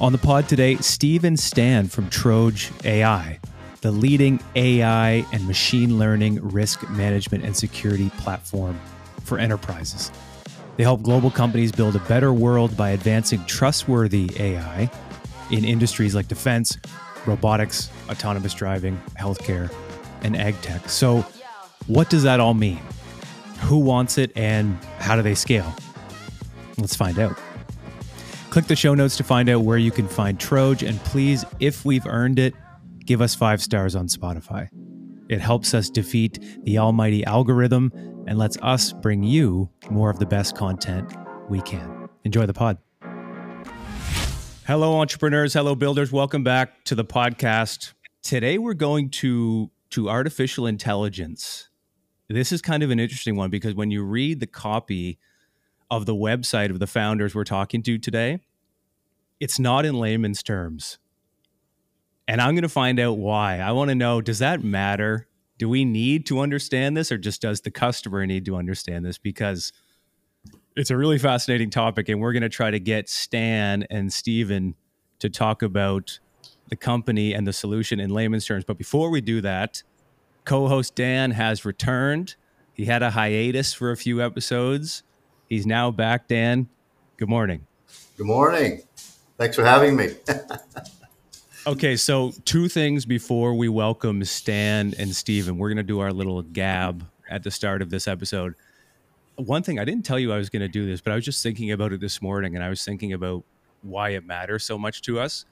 On the pod today, Steve and Stan from Troj AI, the leading AI and machine learning risk management and security platform for enterprises. They help global companies build a better world by advancing trustworthy AI in industries like defense, robotics, autonomous driving, healthcare, and ag tech. So, what does that all mean? Who wants it and how do they scale? Let's find out. Click the show notes to find out where you can find Troj, and please, if we've earned it, give us five stars on Spotify. It helps us defeat the almighty algorithm and lets us bring you more of the best content we can. Enjoy the pod. Hello, entrepreneurs. Hello, builders. Welcome back to the podcast. Today, we're going to to artificial intelligence. This is kind of an interesting one because when you read the copy of the website of the founders we're talking to today, it's not in layman's terms. And I'm going to find out why. I want to know does that matter? Do we need to understand this or just does the customer need to understand this? Because it's a really fascinating topic. And we're going to try to get Stan and Stephen to talk about the company and the solution in layman's terms. But before we do that, co host Dan has returned. He had a hiatus for a few episodes. He's now back. Dan, good morning. Good morning. Thanks for having me. okay, so two things before we welcome Stan and Stephen. We're going to do our little gab at the start of this episode. One thing I didn't tell you I was going to do this, but I was just thinking about it this morning and I was thinking about why it matters so much to us.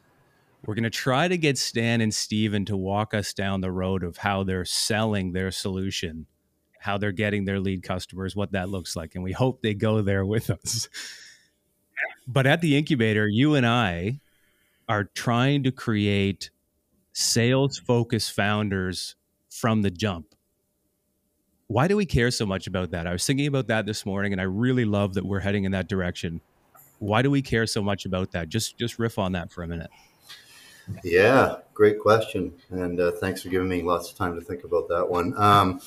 We're going to try to get Stan and Stephen to walk us down the road of how they're selling their solution, how they're getting their lead customers, what that looks like. And we hope they go there with us. But at the incubator, you and I are trying to create sales focused founders from the jump. Why do we care so much about that? I was thinking about that this morning and I really love that we're heading in that direction. Why do we care so much about that? Just just riff on that for a minute. Yeah, great question, and uh, thanks for giving me lots of time to think about that one. Um,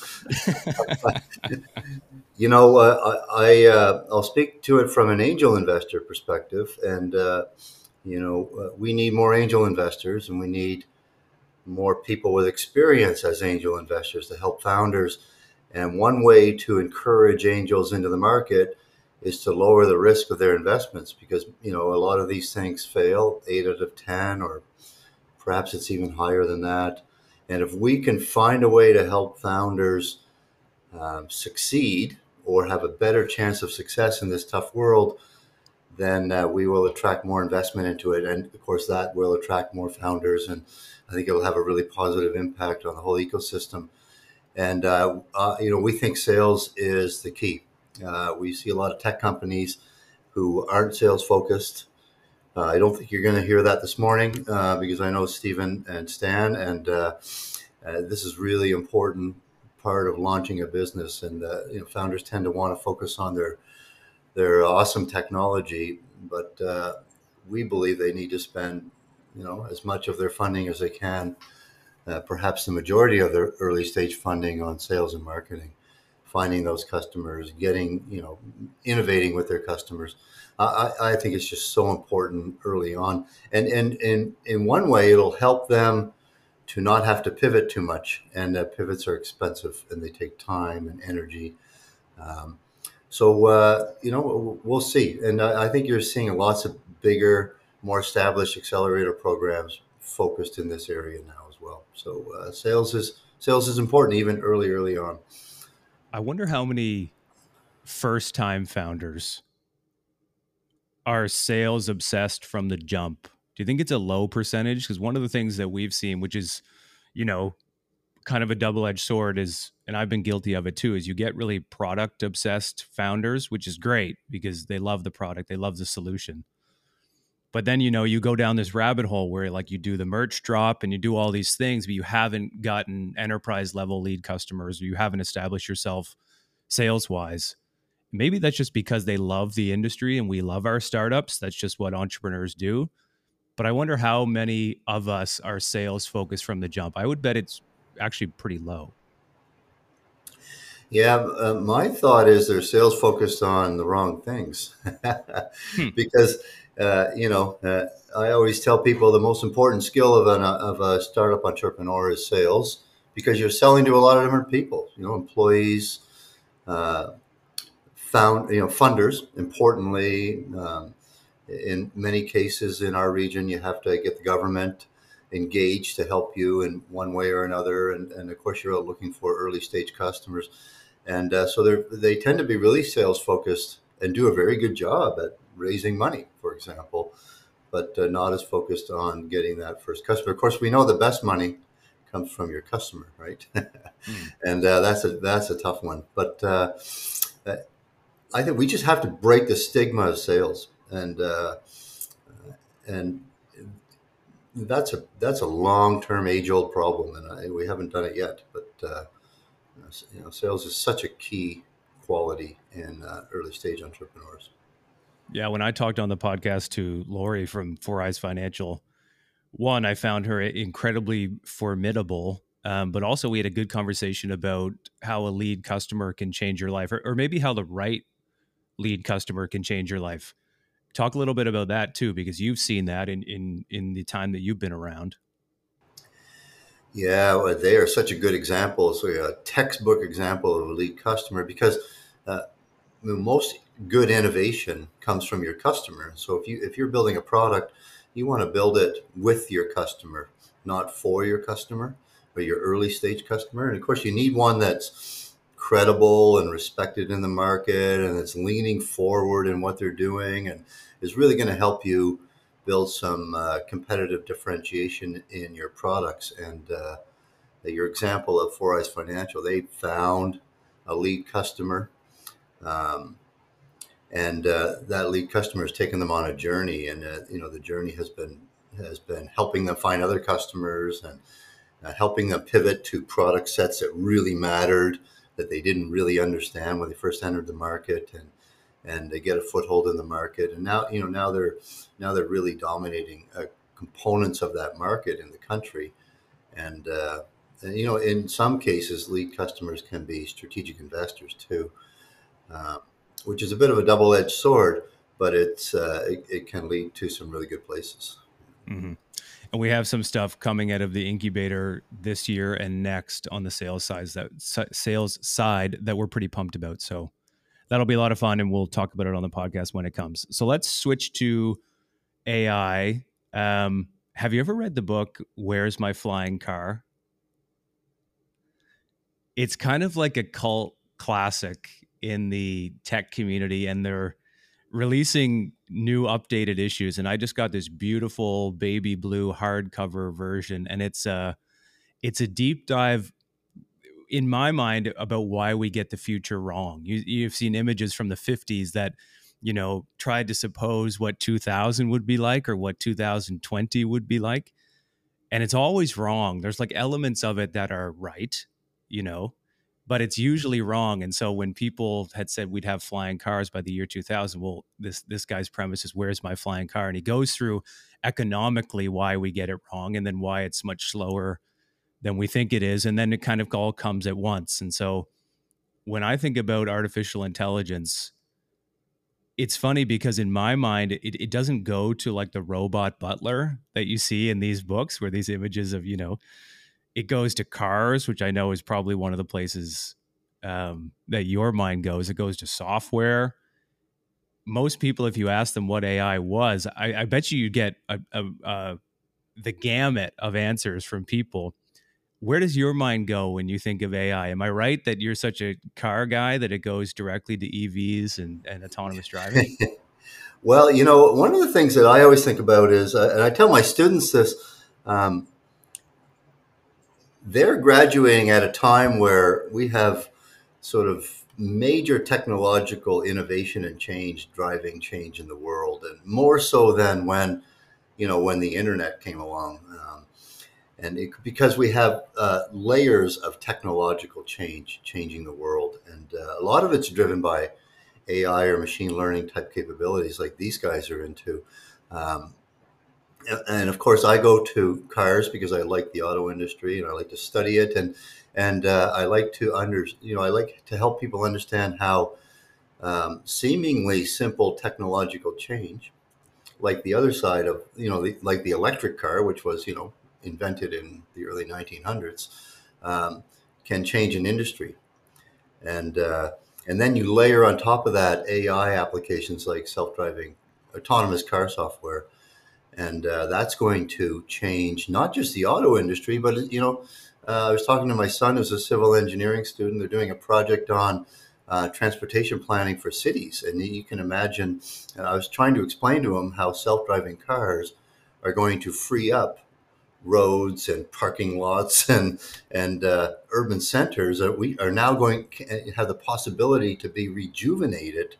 you know, uh, I uh, I'll speak to it from an angel investor perspective, and uh, you know, uh, we need more angel investors, and we need more people with experience as angel investors to help founders. And one way to encourage angels into the market is to lower the risk of their investments because you know a lot of these things fail eight out of ten or Perhaps it's even higher than that. And if we can find a way to help founders um, succeed or have a better chance of success in this tough world, then uh, we will attract more investment into it. And of course, that will attract more founders. And I think it will have a really positive impact on the whole ecosystem. And, uh, uh, you know, we think sales is the key. Uh, we see a lot of tech companies who aren't sales focused uh, I don't think you're going to hear that this morning uh, because I know Stephen and Stan, and uh, uh, this is really important part of launching a business. And uh, you know, founders tend to want to focus on their their awesome technology, but uh, we believe they need to spend you know as much of their funding as they can, perhaps the majority of their early stage funding on sales and marketing, finding those customers, getting you know, innovating with their customers. I, I think it's just so important early on. And, and, and in one way, it'll help them to not have to pivot too much. And uh, pivots are expensive and they take time and energy. Um, so, uh, you know, we'll see. And I, I think you're seeing lots of bigger, more established accelerator programs focused in this area now as well. So uh, sales is sales is important even early, early on. I wonder how many first time founders are sales obsessed from the jump? Do you think it's a low percentage? Because one of the things that we've seen, which is, you know, kind of a double edged sword, is, and I've been guilty of it too, is you get really product obsessed founders, which is great because they love the product, they love the solution. But then, you know, you go down this rabbit hole where like you do the merch drop and you do all these things, but you haven't gotten enterprise level lead customers, or you haven't established yourself sales wise maybe that's just because they love the industry and we love our startups. That's just what entrepreneurs do. But I wonder how many of us are sales focused from the jump. I would bet it's actually pretty low. Yeah, uh, my thought is they're sales focused on the wrong things hmm. because uh, you know, uh, I always tell people the most important skill of, an, of a startup entrepreneur is sales because you're selling to a lot of different people, you know, employees, uh, found, you know, funders, importantly, um, in many cases in our region, you have to get the government engaged to help you in one way or another. And, and of course, you're looking for early stage customers. And uh, so they tend to be really sales focused and do a very good job at raising money, for example, but uh, not as focused on getting that first customer. Of course, we know the best money comes from your customer, right? mm. And uh, that's a that's a tough one. But uh, I think we just have to break the stigma of sales, and uh, and that's a that's a long term, age old problem, and I, we haven't done it yet. But uh, you know, sales is such a key quality in uh, early stage entrepreneurs. Yeah, when I talked on the podcast to Lori from Four Eyes Financial, one, I found her incredibly formidable, um, but also we had a good conversation about how a lead customer can change your life, or, or maybe how the right lead customer can change your life. Talk a little bit about that too, because you've seen that in in in the time that you've been around. Yeah, well, they are such a good example, so a textbook example of a lead customer because uh, most good innovation comes from your customer. So if you if you're building a product, you want to build it with your customer, not for your customer, or your early stage customer. And of course, you need one that's credible and respected in the market and it's leaning forward in what they're doing and is really going to help you build some uh, competitive differentiation in your products. And uh, your example of Four Eyes Financial, they found a lead customer. Um, and uh, that lead customer has taken them on a journey, and uh, you know the journey has been has been helping them find other customers and uh, helping them pivot to product sets that really mattered that they didn't really understand when they first entered the market, and and they get a foothold in the market, and now you know now they're now they're really dominating uh, components of that market in the country, and, uh, and you know in some cases lead customers can be strategic investors too. Um, which is a bit of a double edged sword, but it's uh, it, it, can lead to some really good places. Mm-hmm. And we have some stuff coming out of the incubator this year and next on the sales side that sales side that we're pretty pumped about. So that'll be a lot of fun, and we'll talk about it on the podcast when it comes. So let's switch to AI. Um, have you ever read the book "Where's My Flying Car"? It's kind of like a cult classic in the tech community and they're releasing new updated issues and i just got this beautiful baby blue hardcover version and it's a it's a deep dive in my mind about why we get the future wrong. You, you've seen images from the 50s that you know tried to suppose what 2000 would be like or what 2020 would be like and it's always wrong. There's like elements of it that are right you know but it's usually wrong. And so when people had said we'd have flying cars by the year 2000, well, this this guy's premise is where's my flying car? And he goes through economically why we get it wrong, and then why it's much slower than we think it is, and then it kind of all comes at once. And so when I think about artificial intelligence, it's funny because in my mind it, it doesn't go to like the robot butler that you see in these books where these images of you know it goes to cars, which I know is probably one of the places um, that your mind goes. It goes to software. Most people, if you ask them what AI was, I, I bet you you get a, a, a, the gamut of answers from people. Where does your mind go when you think of AI? Am I right that you're such a car guy that it goes directly to EVs and, and autonomous driving? well, you know, one of the things that I always think about is, uh, and I tell my students this, um, they're graduating at a time where we have sort of major technological innovation and change driving change in the world, and more so than when, you know, when the internet came along. Um, and it, because we have uh, layers of technological change changing the world, and uh, a lot of it's driven by AI or machine learning type capabilities, like these guys are into. Um, and of course, I go to cars because I like the auto industry and I like to study it, and and uh, I like to under you know I like to help people understand how um, seemingly simple technological change like the other side of you know the, like the electric car, which was you know invented in the early 1900s, um, can change an industry, and uh, and then you layer on top of that AI applications like self-driving, autonomous car software, and uh, that's going to change not just the auto industry, but you know, uh, I was talking to my son who's a civil engineering student. They're doing a project on uh, transportation planning for cities. And you can imagine, I was trying to explain to him how self driving cars are going to free up roads and parking lots and and uh, urban centers that we are now going to have the possibility to be rejuvenated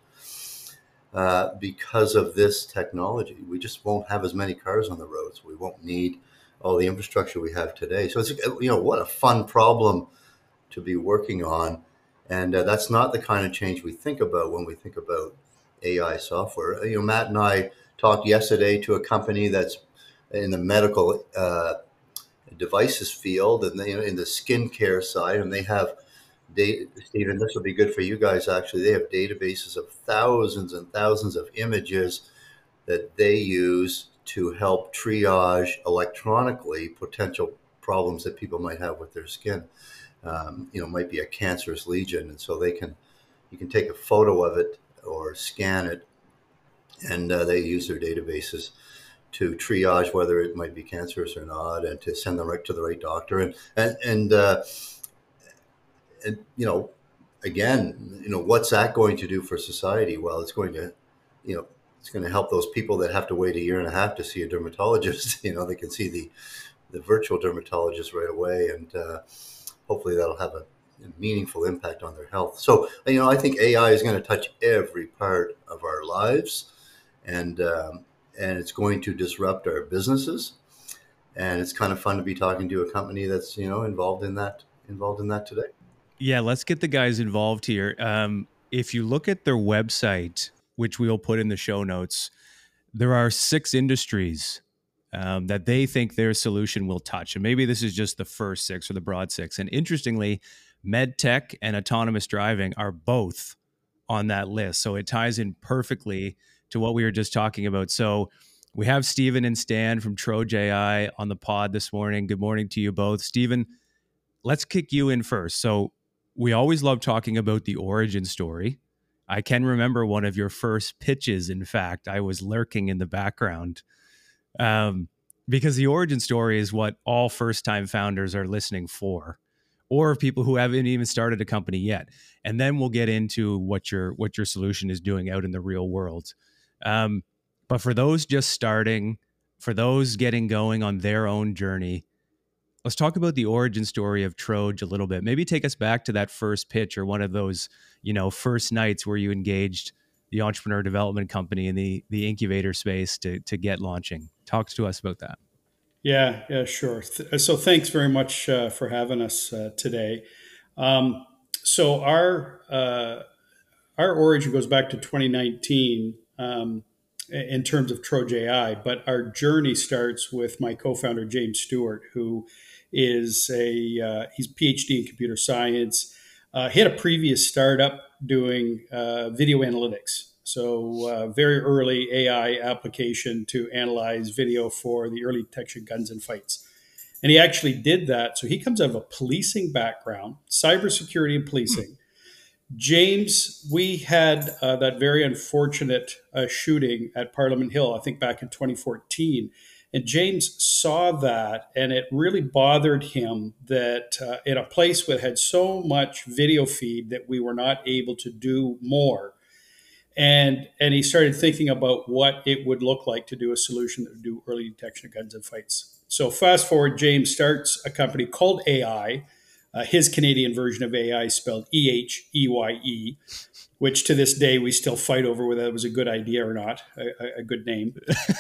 uh, because of this technology. We just won't have as many cars on the roads. We won't need all the infrastructure we have today. So it's you know what a fun problem to be working on and uh, that's not the kind of change we think about when we think about AI software. You know, Matt and I talked yesterday to a company that's in the medical uh, devices field and they, in the skincare side, and they have Stephen, this will be good for you guys. Actually, they have databases of thousands and thousands of images that they use to help triage electronically potential problems that people might have with their skin um, you know, might be a cancerous lesion, and so they can you can take a photo of it or scan it, and uh, they use their databases to triage whether it might be cancerous or not, and to send them right to the right doctor, and and and, uh, and you know, again, you know, what's that going to do for society? Well, it's going to, you know, it's going to help those people that have to wait a year and a half to see a dermatologist. You know, they can see the the virtual dermatologist right away, and uh, hopefully that'll have a meaningful impact on their health. So, you know, I think AI is going to touch every part of our lives, and um, and it's going to disrupt our businesses. And it's kind of fun to be talking to a company that's you know involved in that involved in that today. Yeah, let's get the guys involved here. Um, if you look at their website, which we'll put in the show notes, there are six industries um, that they think their solution will touch. And maybe this is just the first six or the broad six. And interestingly, med tech and autonomous driving are both on that list. So it ties in perfectly to what we were just talking about. So we have Stephen and Stan from TrojAI on the pod this morning. Good morning to you both. Stephen, let's kick you in first. So we always love talking about the origin story. I can remember one of your first pitches. In fact, I was lurking in the background um, because the origin story is what all first time founders are listening for or people who haven't even started a company yet and then we'll get into what your what your solution is doing out in the real world um, but for those just starting for those getting going on their own journey let's talk about the origin story of Troj a little bit maybe take us back to that first pitch or one of those you know first nights where you engaged the entrepreneur development company in the the incubator space to to get launching talk to us about that. Yeah, yeah, sure. So thanks very much uh, for having us uh, today. Um, so our uh, our origin goes back to 2019 um, in terms of TrojAI, but our journey starts with my co-founder James Stewart, who is a uh, he's PhD in computer science. Uh, he had a previous startup doing uh, video analytics so, uh, very early AI application to analyze video for the early detection guns and fights. And he actually did that. So, he comes out of a policing background, cybersecurity and policing. James, we had uh, that very unfortunate uh, shooting at Parliament Hill, I think back in 2014. And James saw that, and it really bothered him that uh, in a place that had so much video feed that we were not able to do more and and he started thinking about what it would look like to do a solution that would do early detection of guns and fights. So fast forward, James starts a company called EhEye. Uh, his Canadian version of AI spelled E H E Y E, which to this day we still fight over whether it was a good idea or not, a, a good name.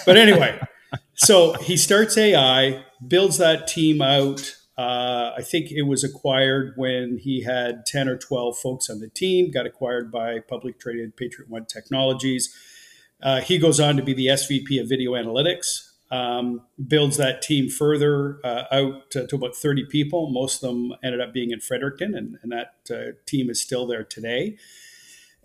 But anyway, so he starts EhEye, builds that team out, uh, I think it was acquired when he had 10 or 12 folks on the team, got acquired by public traded Patriot One Technologies. Uh, he goes on to be the SVP of video analytics, um, builds that team further uh, out to, to, about 30 people. Most of them ended up being in Fredericton, and, and that uh, team is still there today.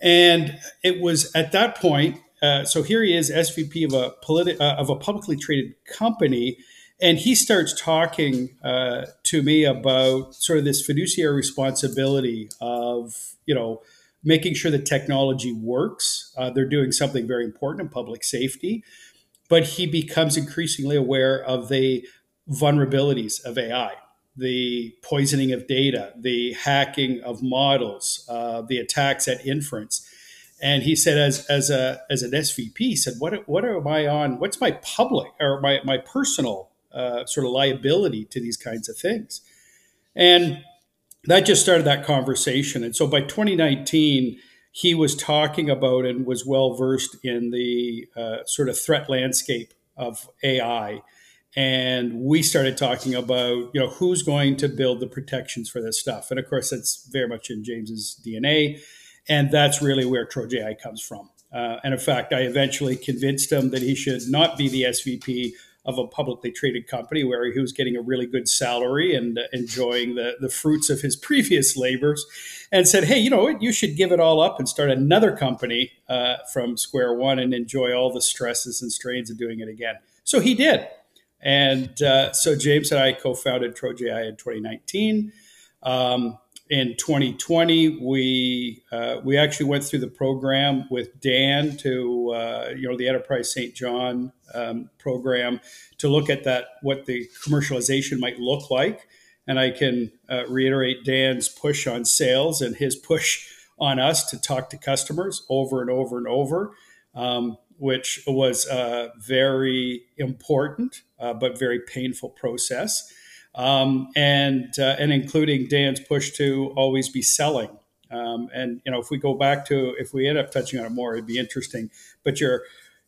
And it was at that point, uh, so here he is, SVP of a politi- uh, of a publicly traded company, and he starts talking uh, to me about sort of this fiduciary responsibility of you know making sure that technology works. Uh, they're doing something very important in public safety, but he becomes increasingly aware of the vulnerabilities of AI the poisoning of data, the hacking of models, uh, the attacks at inference. And he said, as, as, a, as an SVP, said, what, what am I on? What's my public or my, my personal uh, sort of liability to these kinds of things? And that just started that conversation. And so by 2019, he was talking about and was well versed in the uh, sort of threat landscape of AI and we started talking about you know who's going to build the protections for this stuff. And of course that's very much in james's dna and that's really where trojai comes from. Uh, and in fact i eventually convinced him that he should not be the svp of a publicly traded company where he was getting a really good salary and uh, enjoying the, the fruits of his previous labors and said hey you know what? You should give it all up and start another company uh, from square one and enjoy all the stresses and strains of doing it again. So he did and uh, so James and I co-founded TrojAI in 2019. Um, in 2020, we uh, we actually went through the program with Dan to uh, you know the Enterprise St. John um, program to look at that what the commercialization might look like. And I can uh, reiterate Dan's push on sales and his push on us to talk to customers over and over and over. Um, which was a very important uh, but very painful process, um, and uh, and including Dan's push to always be selling. Um, and you know, if we go back to if we end up touching on it more, it'd be interesting. But you're,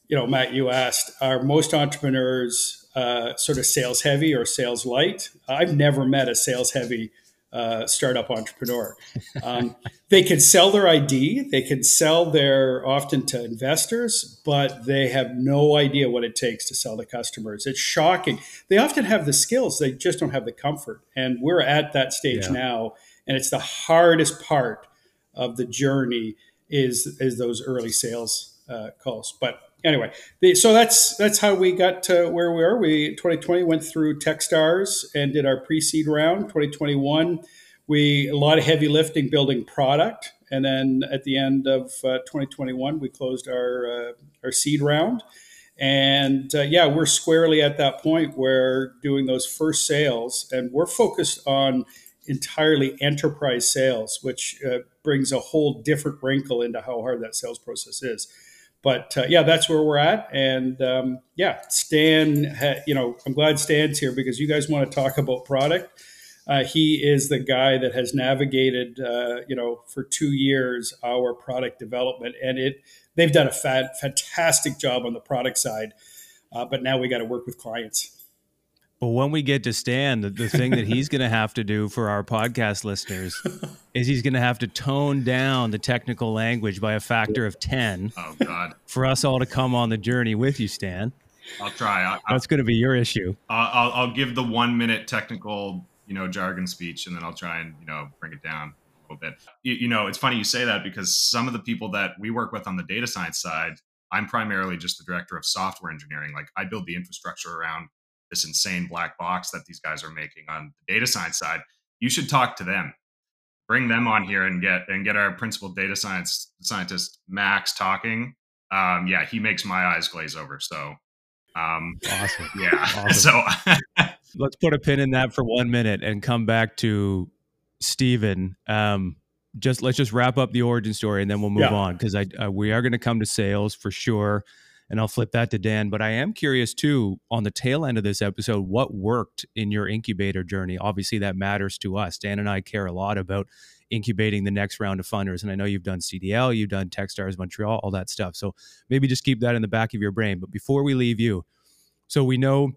you know, Matt, you asked, are most entrepreneurs uh, sort of sales heavy or sales light? I've never met a sales heavy uh, startup entrepreneur. Um, they can sell their ID, they can sell their often to investors, but they have no idea what it takes to sell to customers. It's shocking. They often have the skills, they just don't have the comfort. And we're at that stage yeah. now, and it's the hardest part of the journey is is those early sales uh, calls. But anyway, the, so that's that's how we got to where we are. We 2020 went through TechStars and did our pre-seed round. 2021, we a lot of heavy lifting building product, and then at the end of uh, 2021, we closed our uh, our seed round. And uh, yeah, we're squarely at that point where doing those first sales, and we're focused on entirely enterprise sales, which uh, brings a whole different wrinkle into how hard that sales process is but uh, yeah, that's where we're at. And um, yeah, Stan, ha- you know, I'm glad Stan's here because you guys want to talk about product. Uh, he is the guy that has navigated, uh, you know, for two years our product development, and it they've done a fat, fantastic job on the product side. Uh, but now we got to work with clients. Well, when we get to Stan, the, the thing that he's going to have to do for our podcast listeners is he's going to have to tone down the technical language by a factor of 10. Oh, God. For us all to come on the journey with you, Stan. I'll try. I, That's going to be your issue. I'll, I'll give the one minute technical, you know, jargon speech, and then I'll try and, you know, bring it down a little bit. You, you know, it's funny you say that because some of the people that we work with on the data science side, I'm primarily just the director of software engineering. Like I build the infrastructure around this insane black box that these guys are making on the data science side you should talk to them bring them on here and get and get our principal data science scientist max talking um, yeah he makes my eyes glaze over so um, awesome yeah awesome. so let's put a pin in that for one minute and come back to Stephen. Um, just let's just wrap up the origin story and then we'll move yeah. on because I uh, we are going to come to sales for sure and I'll flip that to Dan. But I am curious too on the tail end of this episode, what worked in your incubator journey? Obviously, that matters to us. Dan and I care a lot about incubating the next round of funders. And I know you've done CDL, you've done Techstars Montreal, all that stuff. So maybe just keep that in the back of your brain. But before we leave you, so we know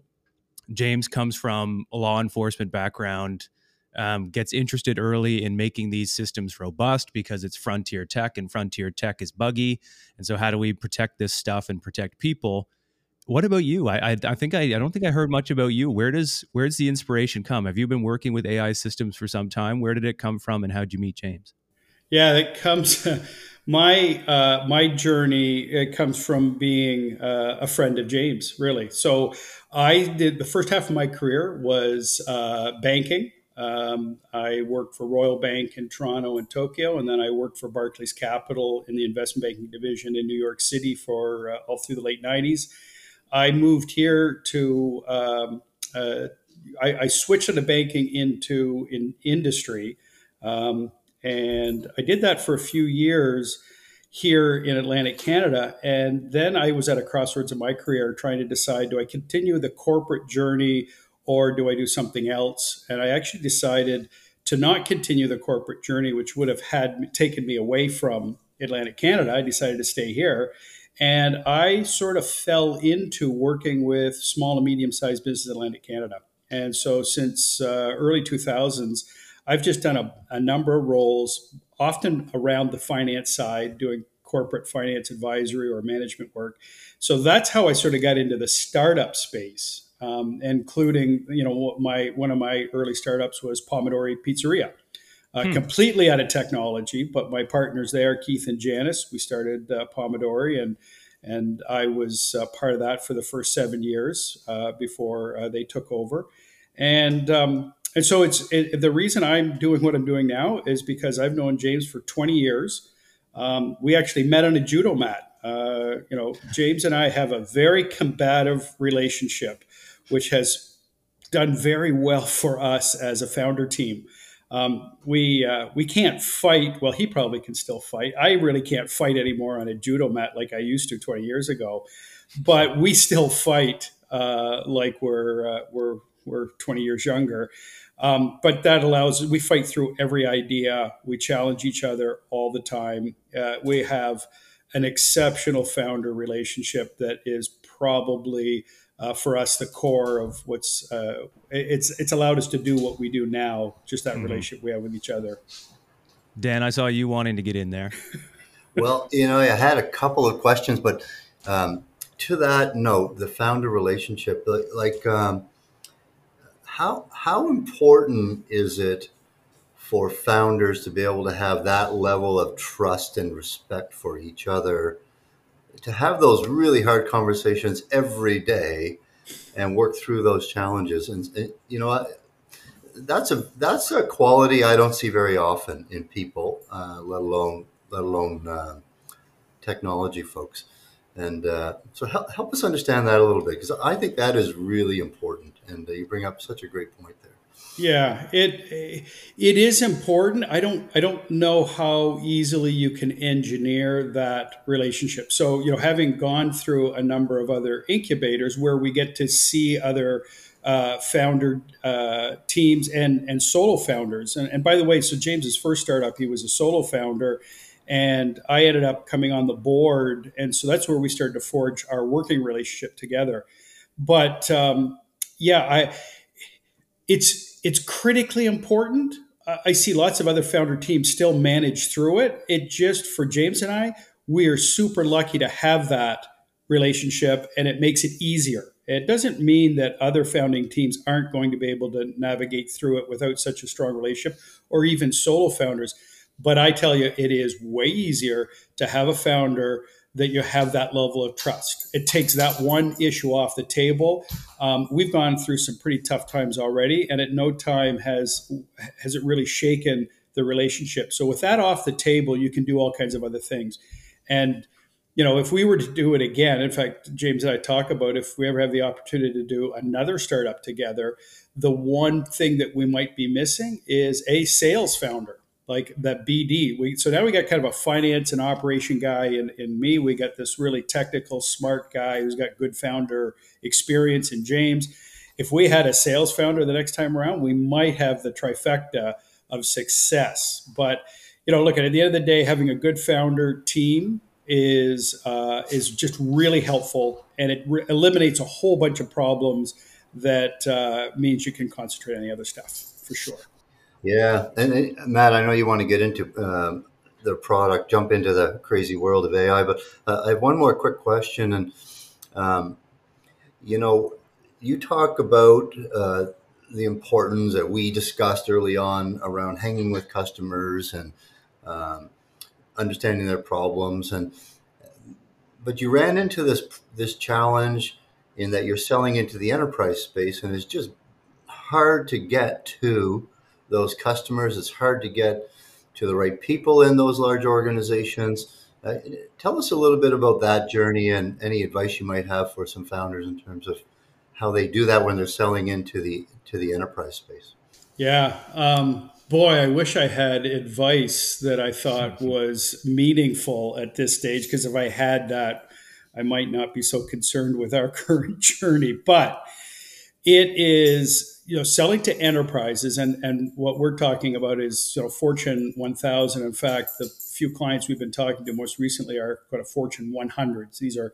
James comes from a law enforcement background um, gets interested early in making these systems robust because it's frontier tech and frontier tech is buggy. And so, how do we protect this stuff and protect people? What about you? I, I, I think I, I don't think I heard much about you. Where does where does the inspiration come? Have you been working with AI systems for some time? Where did it come from, and how did you meet James? Yeah, it comes. my uh, my journey it comes from being uh, a friend of James, really. So I did the first half of my career was uh, banking. Um, I worked for Royal Bank in Toronto and Tokyo, and then I worked for Barclays Capital in the investment banking division in New York City for uh, all through the late '90s. I moved here to um, uh, I, I, switched of banking into in industry. Um, and I did that for a few years here in Atlantic Canada. And then I was at a crossroads in my career trying to decide do I continue the corporate journey or do I do something else? And I actually decided to not continue the corporate journey, which would have had taken me away from Atlantic Canada. I decided to stay here. And I sort of fell into working with small and medium sized business in Atlantic Canada. And so since uh, early 2000s, I've just done a, a number of roles, often around the finance side, doing corporate finance advisory or management work. So that's how I sort of got into the startup space, um, including you know my one of my early startups was Pomodori Pizzeria, uh, hmm. completely out of technology. But my partners there, Keith and Janice, we started uh, Pomodori, and and I was uh, part of that for the first seven years uh, before uh, they took over, and um, and so it's it, the reason I'm doing what I'm doing now is because I've known James for 20 years. Um, we actually met on a judo mat. Uh, you know, James and I have a very combative relationship, which has done very well for us as a founder team. Um, we uh, we can't fight. Well, he probably can still fight. I really can't fight anymore on a judo mat like I used to 20 years ago, but we still fight uh, like we're uh, we're we're 20 years younger. Um, but that allows we fight through every idea. We challenge each other all the time. Uh, we have an exceptional founder relationship that is probably uh, for us the core of what's uh, it's it's allowed us to do what we do now. Just that mm-hmm. relationship we have with each other. Dan, I saw you wanting to get in there. well, you know, I had a couple of questions, but um, to that note, the founder relationship, like. Um, how how important is it for founders to be able to have that level of trust and respect for each other to have those really hard conversations every day and work through those challenges and, and you know that's a that's a quality I don't see very often in people, uh, let alone let alone uh, technology folks. And uh, so help, help us understand that a little bit because I think that is really important. And uh, you bring up such a great point there. Yeah, it it is important. I don't I don't know how easily you can engineer that relationship. So you know, having gone through a number of other incubators where we get to see other uh, founder uh, teams and and solo founders. And, and by the way, so James's first startup, he was a solo founder, and I ended up coming on the board, and so that's where we started to forge our working relationship together. But um, yeah, I it's it's critically important. I see lots of other founder teams still manage through it. It just for James and I, we are super lucky to have that relationship, and it makes it easier. It doesn't mean that other founding teams aren't going to be able to navigate through it without such a strong relationship, or even solo founders but I tell you, it is way easier to have a founder that you have that level of trust. It takes that one issue off the table. Um, we've gone through some pretty tough times already, and at no time has has it really shaken the relationship. So with that off the table, you can do all kinds of other things. And you know, if we were to do it again, in fact, James and I talk about if we ever have the opportunity to do another startup together, the one thing that we might be missing is a sales founder like that BD. We so now we got kind of a finance and operation guy in, in me. We got this really technical, smart guy who's got good founder experience in James. If we had a sales founder the next time around, we might have the trifecta of success. But you know, look at, at the end of the day, having a good founder team is uh, is just really helpful, and it re- eliminates a whole bunch of problems. That uh, means you can concentrate on the other stuff for sure. Yeah, and, Matt, I know you want to get into um, the product, jump into the crazy world of AI, but uh, I have one more quick question, and um, you know, you talk about uh, the importance that we discussed early on around hanging with customers and um, understanding their problems and but you ran into this this challenge in that you're selling into the enterprise space and it's just hard to get to those customers. It's hard to get to the right people in those large organizations. Uh, tell us a little bit about that journey and any advice you might have for some founders in terms of how they do that when they're selling into the to the enterprise space. Yeah um, boy i wish i had advice that i thought was meaningful at this stage because if i had that I might not be so concerned with our current journey, but it is you know selling to enterprises and and what we're talking about is you know Fortune 1000. In fact, the few clients we've been talking to most recently are kind of Fortune 100s. These are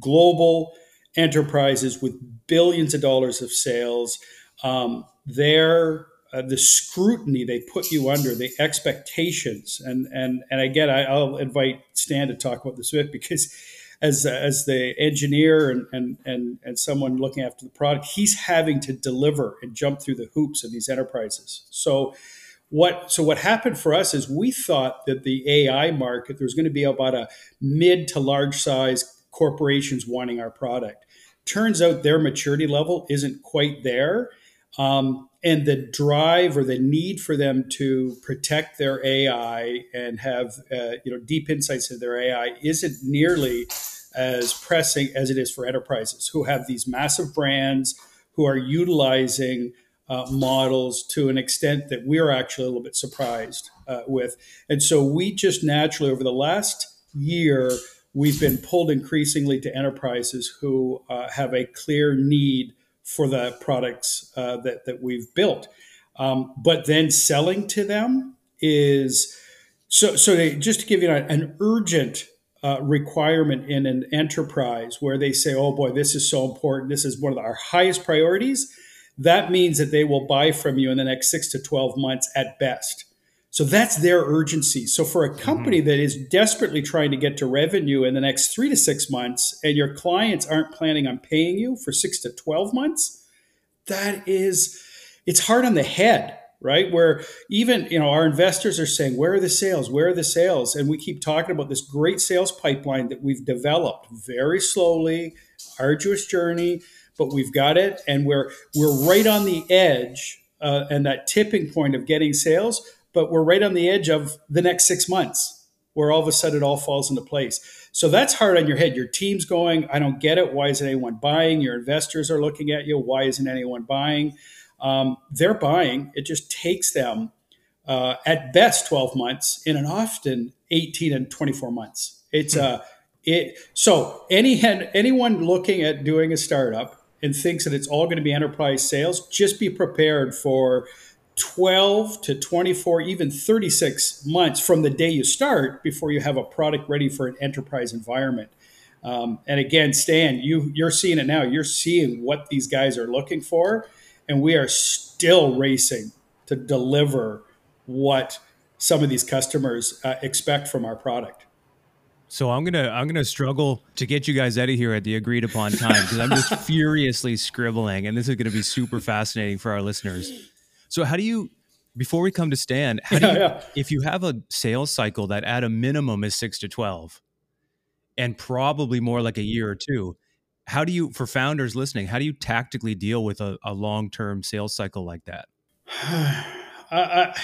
global enterprises with billions of dollars of sales. Um, their uh, the scrutiny they put you under, the expectations, and and and again, I, will invite Stan to talk about this a bit because as as the engineer and, and and and someone looking after the product, he's having to deliver and jump through the hoops of these enterprises. So what so what happened for us is we thought that the AI market there was going to be about a mid to large size corporations wanting our product. Turns out their maturity level isn't quite there. Um, and the drive or the need for them to protect their AI and have uh, you know deep insights into their AI isn't nearly as pressing as it is for enterprises who have these massive brands who are utilizing uh, models to an extent that we're actually a little bit surprised uh, with. And so we just naturally over the last year we've been pulled increasingly to enterprises who uh, have a clear need for the products uh, that, that we've built. Um, but then selling to them is so, so they, just to give you an, an urgent uh, requirement in an enterprise where they say, oh boy, this is so important, this is one of our highest priorities, that means that they will buy from you in the next six to 12 months at best. So that's their urgency. So for a company mm-hmm. that is desperately trying to get to revenue in the next three to six months, and your clients aren't planning on paying you for six to 12 months, that is, it's hard on the head, right? Where even, you know, our investors are saying, where are the sales? Where are the sales? And we keep talking about this great sales pipeline that we've developed very slowly, arduous journey, but we've got it. And we're, we're right on the edge uh, and that tipping point of getting sales but we're right on the edge of the next six months where all of a sudden it all falls into place. So that's hard on your head. Your team's going, I don't get it. Why isn't anyone buying? Your investors are looking at you. Why isn't anyone buying? Um, they're buying. It just takes them uh, at best 12 months in and an often 18 and 24 months. It's uh, it. So any anyone looking at doing a startup and thinks that it's all going to be enterprise sales, just be prepared for 12 to 24, even 36 months from the day you start before you have a product ready for an enterprise environment. Um, and again, Stan, you you're seeing it now. You're seeing what these guys are looking for, and we are still racing to deliver what some of these customers uh, expect from our product. So I'm gonna I'm gonna struggle to get you guys out of here at the agreed upon time because I'm just furiously scribbling, and this is gonna be super fascinating for our listeners. So how do you before we come to Stan, how do you, yeah. if you have a sales cycle that at a minimum is six to 12 and probably more like a year or two, how do you, for founders listening, how do you tactically deal with a, a long-term sales cycle like that? I,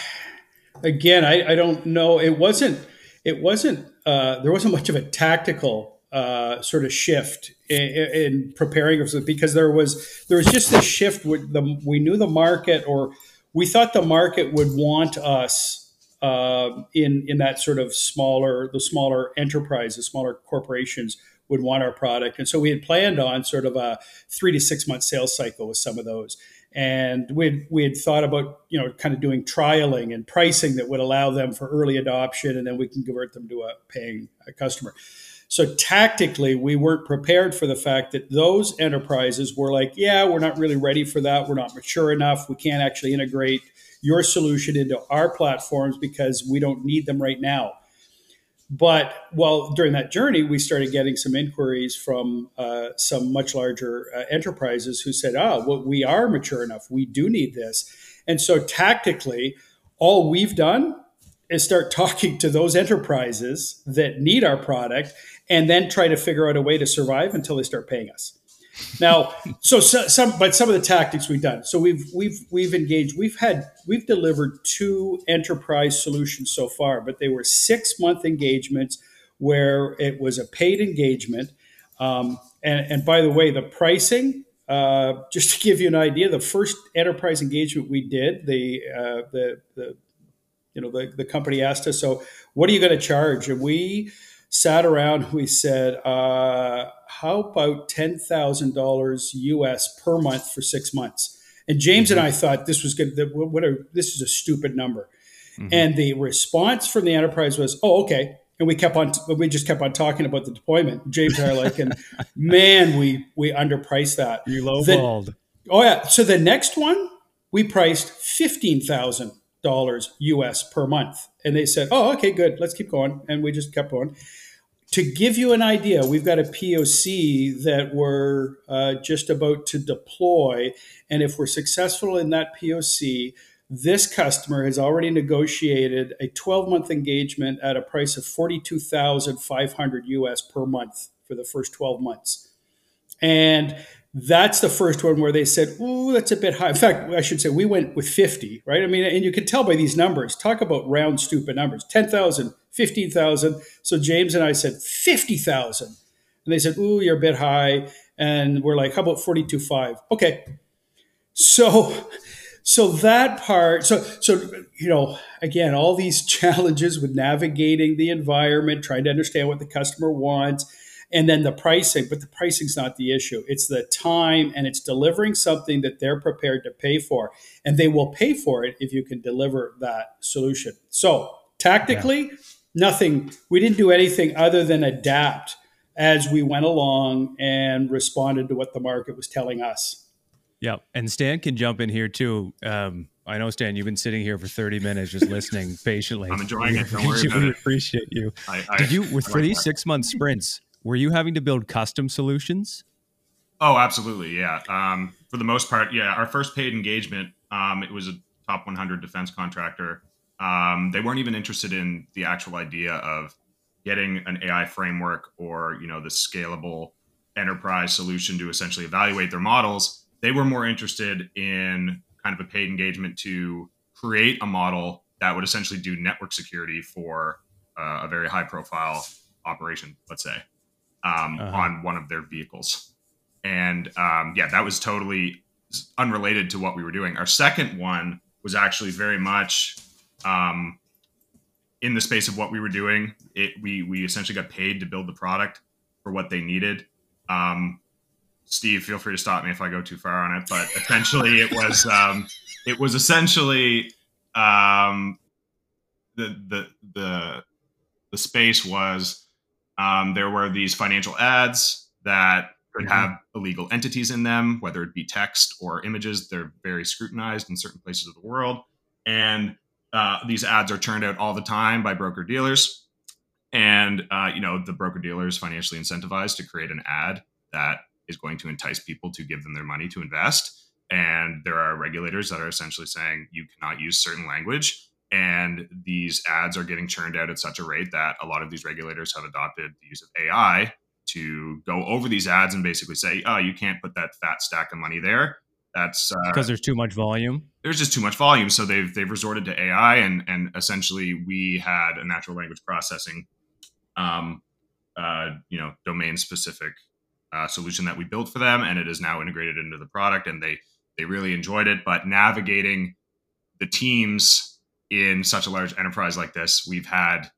again, I, I, don't know. It wasn't, it wasn't, uh, there wasn't much of a tactical uh, sort of shift in, in preparing because there was, there was just this shift with the, we knew the market or, we thought the market would want us uh, in in that sort of smaller the smaller enterprises, smaller corporations would want our product, and so we had planned on sort of a three to six month sales cycle with some of those. And we we had thought about you know kind of doing trialing and pricing that would allow them for early adoption, and then we can convert them to a paying a customer. So tactically, we weren't prepared for the fact that those enterprises were like, yeah, we're not really ready for that. We're not mature enough. We can't actually integrate your solution into our platforms because we don't need them right now. But well, during that journey, we started getting some inquiries from uh, some much larger uh, enterprises who said, "Ah, oh, well, we are mature enough. We do need this." And so, tactically, all we've done is start talking to those enterprises that need our product and then try to figure out a way to survive until they start paying us. Now, so, so, some, but some of the tactics we've done. So we've we've we've engaged. We've had we've delivered two enterprise solutions so far, but they were six month engagements where it was a paid engagement. Um, and, and by the way, the pricing. Uh, just to give you an idea, the first enterprise engagement we did, the uh, the, the you know the, the company asked us, so what are you going to charge? And we sat around. We said, uh, how about ten thousand dollars US per month for six months? And James mm-hmm. and I thought this was good. What a, this is a stupid number. Mm-hmm. And the response from the enterprise was, "Oh, okay." And we kept on. We just kept on talking about the deployment. James and I like, and man, we we underpriced that. You lowballed. Oh yeah. So the next one we priced fifteen thousand dollars US per month, and they said, "Oh, okay, good. Let's keep going." And we just kept going to give you an idea, we've got a POC that we're uh, just about to deploy. And if we're successful in that POC, this customer has already negotiated a 12 month engagement at a price of 42,500 US per month for the first 12 months. And that's the first one where they said, "Oh, that's a bit high." In fact, I should say we went with 50, right? I mean, and you can tell by these numbers. Talk about round stupid numbers. 10,000, 15,000. So James and I said 50,000. And they said, "Ooh, you're a bit high." And we're like, "How about 42.5?" Okay. So so that part so so you know again all these challenges with navigating the environment trying to understand what the customer wants and then the pricing but the pricing's not the issue it's the time and it's delivering something that they're prepared to pay for and they will pay for it if you can deliver that solution so tactically yeah. nothing we didn't do anything other than adapt as we went along and responded to what the market was telling us yeah and stan can jump in here too um, I know, Stan, you've been sitting here for 30 minutes just listening patiently. I'm enjoying it. Don't worry about we it. appreciate you. I, I, Did you, for these six month sprints, were you having to build custom solutions? Oh, absolutely. Yeah. Um, for the most part, yeah. Our first paid engagement, um, it was a top 100 defense contractor. Um, they weren't even interested in the actual idea of getting an AI framework or you know the scalable enterprise solution to essentially evaluate their models. They were more interested in kind of a paid engagement to create a model that would essentially do network security for uh, a very high profile operation, let's say um, uh-huh. on one of their vehicles. And um, yeah, that was totally unrelated to what we were doing. Our second one was actually very much um, in the space of what we were doing. It we we essentially got paid to build the product for what they needed. Um, Steve, feel free to stop me if I go too far on it, but essentially it was um, it was essentially um, the the the the space was um, there were these financial ads that could mm-hmm. have illegal entities in them, whether it be text or images. They're very scrutinized in certain places of the world. And uh, these ads are turned out all the time by broker dealers. And, uh, you know, the broker dealer is financially incentivized to create an ad that is going to entice people to give them their money to invest. And there are regulators that are essentially saying you cannot use certain language and these ads are getting churned out at such a rate that a lot of these regulators have adopted the use of AI to go over these ads and basically say, "Oh, you can't put that fat stack of money there." That's because uh, there's too much volume. There's just too much volume, so they've they've resorted to AI, and and essentially we had a natural language processing, um, uh, you know, domain specific uh, solution that we built for them, and it is now integrated into the product, and they they really enjoyed it. But navigating the teams in such a large enterprise like this, we've had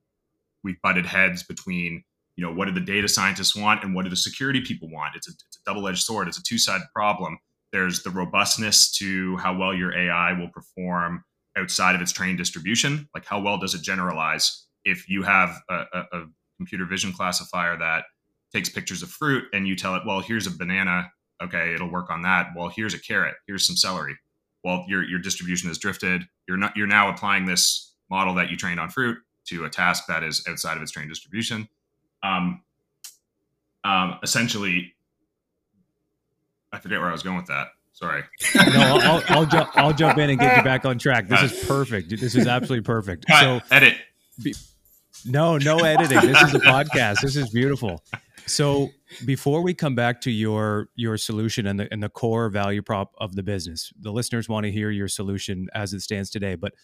we've butted heads between you know what do the data scientists want and what do the security people want. It's a, it's a double edged sword. It's a two sided problem. There's the robustness to how well your AI will perform outside of its trained distribution. Like how well does it generalize? If you have a, a, a computer vision classifier that takes pictures of fruit and you tell it, well, here's a banana. Okay, it'll work on that. Well, here's a carrot. Here's some celery well your your distribution has drifted. You're not you're now applying this model that you trained on fruit to a task that is outside of its trained distribution. Um, um, essentially i forget where i was going with that. Sorry. No I'll, I'll, I'll, jump, I'll jump in and get you back on track. This is perfect. This is absolutely perfect. so edit. Be, no, no editing. This is a podcast. This is beautiful. So before we come back to your your solution and the and the core value prop of the business, the listeners want to hear your solution as it stands today. But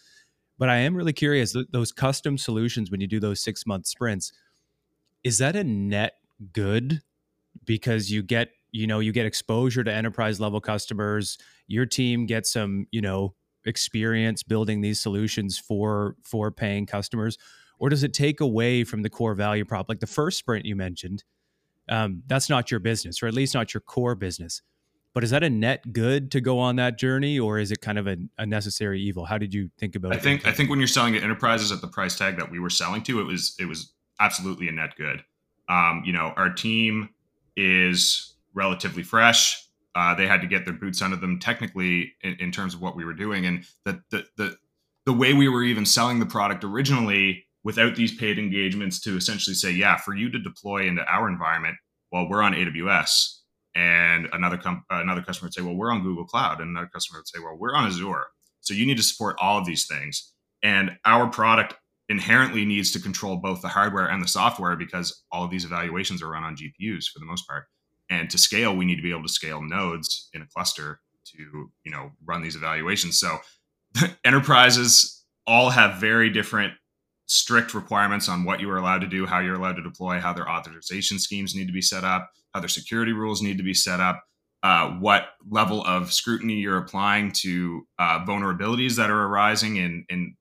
but I am really curious those custom solutions when you do those six month sprints, is that a net good because you get you know you get exposure to enterprise level customers your team gets some you know experience building these solutions for for paying customers or does it take away from the core value prop like the first sprint you mentioned um, that's not your business or at least not your core business. But is that a net good to go on that journey or is it kind of a, a necessary evil? How did you think about I it? i think i think when you're selling to enterprises at the price tag that we were selling to it was it was absolutely a net good. Um, you know our team is relatively fresh. Uh, they had to get their boots under them technically in, in terms of what we were doing. And the, the the the way we were even selling the product originally without these paid engagements to essentially say, yeah, for you to deploy into our environment, well, we're on AWS, and another com- another customer would say, well, we're on Google Cloud, and another customer would say, well, we're on Azure. So you need to support all of these things, and our product inherently needs to control both the hardware and the software because all of these evaluations are run on GPUs for the most part. And to scale, we need to be able to scale nodes in a cluster to you know run these evaluations. So enterprises all have very different strict requirements on what you are allowed to do, how you're allowed to deploy, how their authorization schemes need to be set up, how their security rules need to be set up, uh, what level of scrutiny you're applying to uh, vulnerabilities that are arising in, in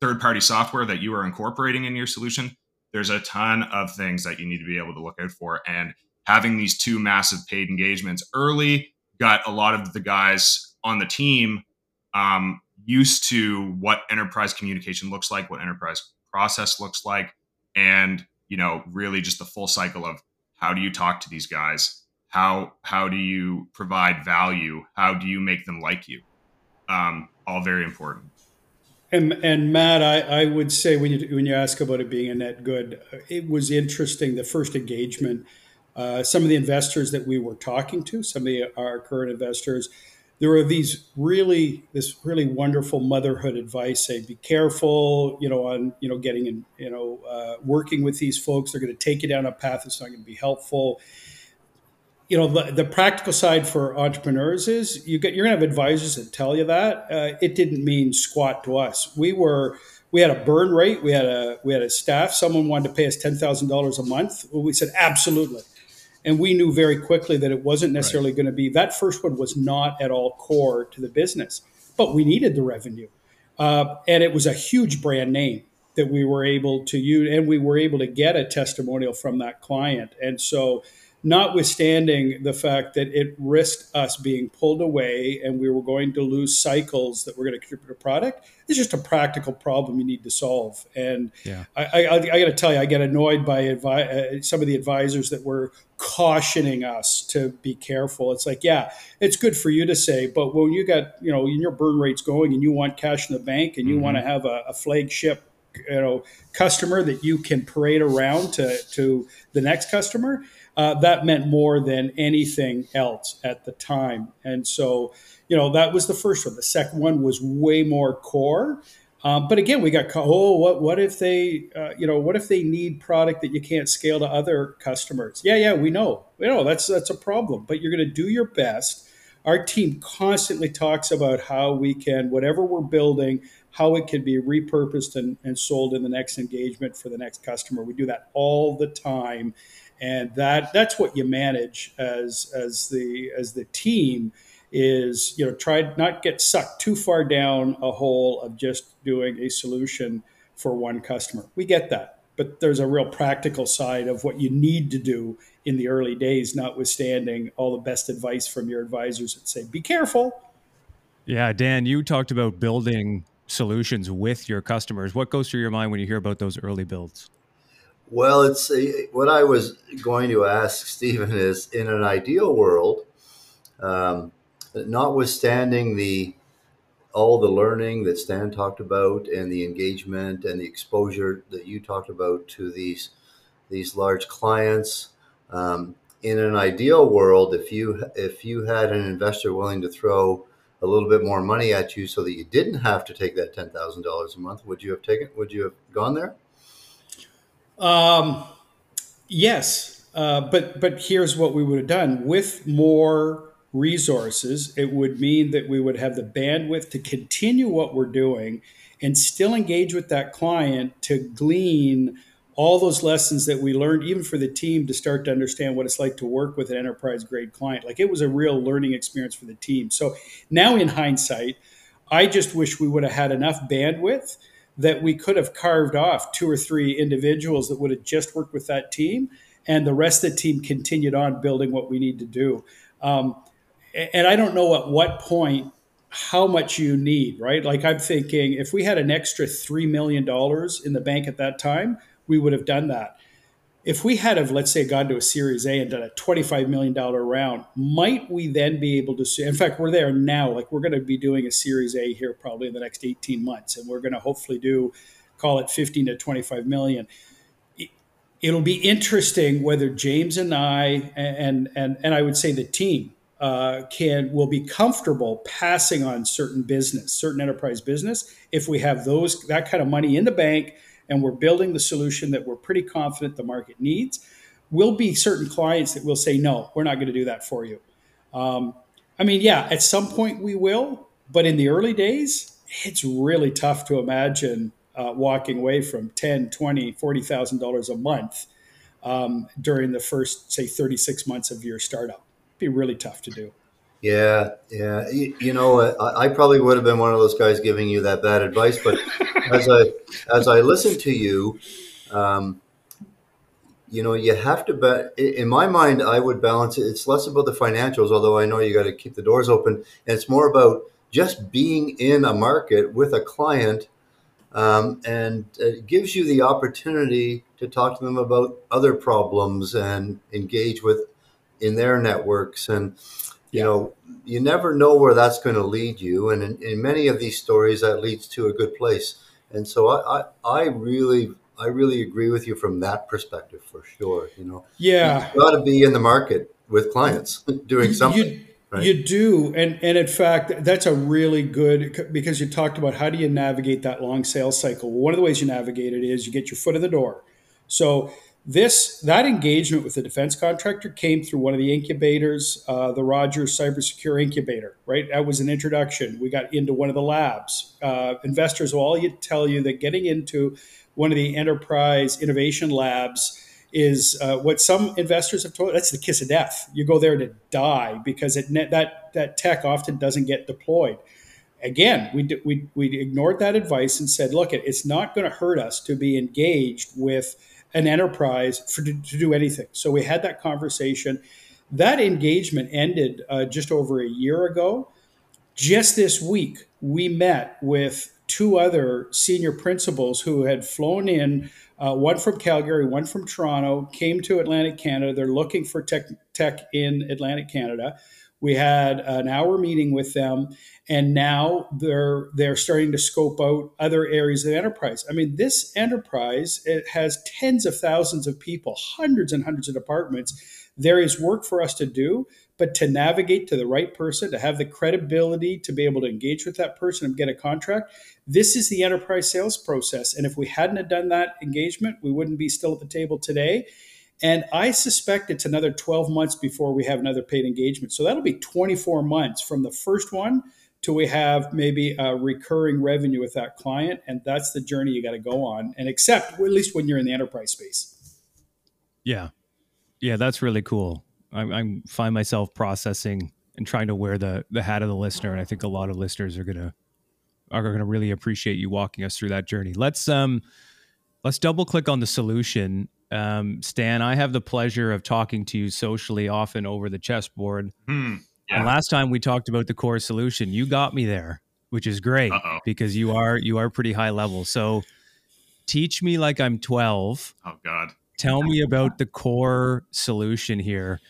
third party software that you are incorporating in your solution. There's a ton of things that you need to be able to look out for. And having these two massive paid engagements early got a lot of the guys on the team um, used to what enterprise communication looks like, what enterprise process looks like and you know really just the full cycle of how do you talk to these guys? How how do you provide value? How do you make them like you? Um, all very important. And, and Matt, I, I would say when you when you ask about it being a net good, it was interesting. The first engagement, uh, some of the investors that we were talking to, some of the, our current investors, there are these really this really wonderful motherhood advice say be careful you know on you know getting in you know uh, working with these folks. They're going to take you down a path that's not going to be helpful. You know the, the practical side for entrepreneurs is you get you're going to have advisors that tell you that. Uh, it didn't mean squat to us. We were we had a burn rate. We had a we had a staff. Someone wanted to pay us $10000 a month. We said absolutely and we knew very quickly that it wasn't necessarily right. going to be that first one was not at all core to the business, but we needed the revenue. Uh, and it was a huge brand name that we were able to use, and we were able to get a testimonial from that client. And so notwithstanding the fact that it risked us being pulled away and we were going to lose cycles that were going to contribute to product, it's just a practical problem you need to solve. And yeah. I, I, I got to tell you, I get annoyed by advi- uh, some of the advisors that were cautioning us to be careful. It's like, yeah, it's good for you to say, but when you got, you know, your burn rates going and you want cash in the bank and you mm-hmm. want to have a, a flagship you know customer that you can parade around to to the next customer uh, that meant more than anything else at the time. And so, you know, that was the first one. The second one was way more core. Um, but again, we got oh, what what if they, uh, you know, what if they need product that you can't scale to other customers? Yeah, yeah, we know, we know that's that's a problem. But you're going to do your best. Our team constantly talks about how we can, whatever we're building, how it can be repurposed and, and sold in the next engagement for the next customer. We do that all the time and that that's what you manage as as the as the team is you know try not get sucked too far down a hole of just doing a solution for one customer. We get that. But there's a real practical side of what you need to do in the early days notwithstanding all the best advice from your advisors that say be careful. Yeah dan you talked about building solutions with your customers. What goes through your mind when you hear about those early builds well, it's what I was going to ask Stephen is in an ideal world, um, notwithstanding the all the learning that Stan talked about and the engagement and the exposure that you talked about to these these large clients. Um, in an ideal world, if you if you had an investor willing to throw a little bit more money at you so that you didn't have to take that ten thousand dollars a month, would you have taken? Would you have gone there? Um, yes, uh, but but here's what we would have done with more resources. It would mean that we would have the bandwidth to continue what we're doing and still engage with that client to glean all those lessons that we learned, even for the team to start to understand what it's like to work with an enterprise grade client. Like it was a real learning experience for the team. So now, in hindsight, I just wish we would have had enough bandwidth that we could have carved off two or three individuals that would have just worked with that team, and the rest of the team continued on building what we need to do. Um, and I don't know at what point how much you need, right? Like I'm thinking if we had an extra $3 million in the bank at that time, we would have done that. If we had have, let's say, gone to a Series A and done a $25 million round, might we then be able to see? In fact, we're there now. Like we're going to be doing a Series A here probably in the next 18 months, and we're going to hopefully do, call it 15 to 25 million. It'll be interesting whether James and I, and and and I would say the team, uh, can will be comfortable passing on certain business, certain enterprise business, if we have those that kind of money in the bank and we're building the solution that we're pretty confident the market needs. Will be certain clients that will say, no, we're not going to do that for you. Um, I mean, yeah, at some point we will, but in the early days, it's really tough to imagine uh, walking away from 10, 20, $40,000 a month um, during the first, say, 36 months of your startup be really tough to do. Yeah, yeah. You, you know, I, I, probably would have been one of those guys giving you that bad advice, but as I as I listen to you, um, you know, you have to bet. In my mind, I would balance it. It's less about the financials, although I know you got to keep the doors open, and it's more about just being in a market with a client, um, and it gives you the opportunity to talk to them about other problems and engage with in their networks and you know you never know where that's going to lead you and in, in, many of these stories that leads to a good place. And so I, I, I really i really agree with you from that perspective for sure you know. Yeah. You got to be in the market with clients doing something you, right? you do and and in fact that's a really good because you talked about how do you navigate that long sales cycle. Well, one of the ways you navigate it is you get your foot in the door. So this that engagement with the defense contractor came through one of the incubators, uh, the Rogers Cybersecure Incubator. Right, that was an introduction. We got into one of the labs. Uh, investors will all tell you that getting into one of the enterprise innovation labs is uh, what some investors have told. That's the kiss of death. You go there to die because it, that that tech often doesn't get deployed again, we, we, we ignored that advice and said, look, it's not going to hurt us to be engaged with an enterprise for, to, to do anything. So we had that conversation. That engagement ended uh, just over a year ago. Just this week, we met with two other senior principals who had flown in, uh, one from Calgary, one from Toronto, came to Atlantic Canada. They're looking for tech, tech in Atlantic Canada. We had an hour meeting with them, and now they're they're starting to scope out other areas of enterprise. I mean, this enterprise it has tens of thousands of people, hundreds and hundreds of departments. There is work for us to do, but to navigate to the right person, to have the credibility to be able to engage with that person and get a contract, this is the enterprise sales process. And if we hadn't done that engagement, we wouldn't be still at the table today. And I suspect it's another 12 months before we have another paid engagement. So that'll be 24 months from the first one till we have maybe a recurring revenue with that client. And that's the journey you got to go on and accept, at least when you're in the enterprise space. Yeah. Yeah, that's really cool. I, I find myself processing and trying to wear the the hat of the listener. And I think a lot of listeners are gonna are gonna really appreciate you walking us through that journey. Let's um let's double click on the solution um, Stan, I have the pleasure of talking to you socially often over the chessboard. Hmm, yeah. And last time we talked about the core solution, you got me there, which is great Uh-oh. because you are you are pretty high level. So teach me like I'm 12. Oh God. Tell me about the core solution here.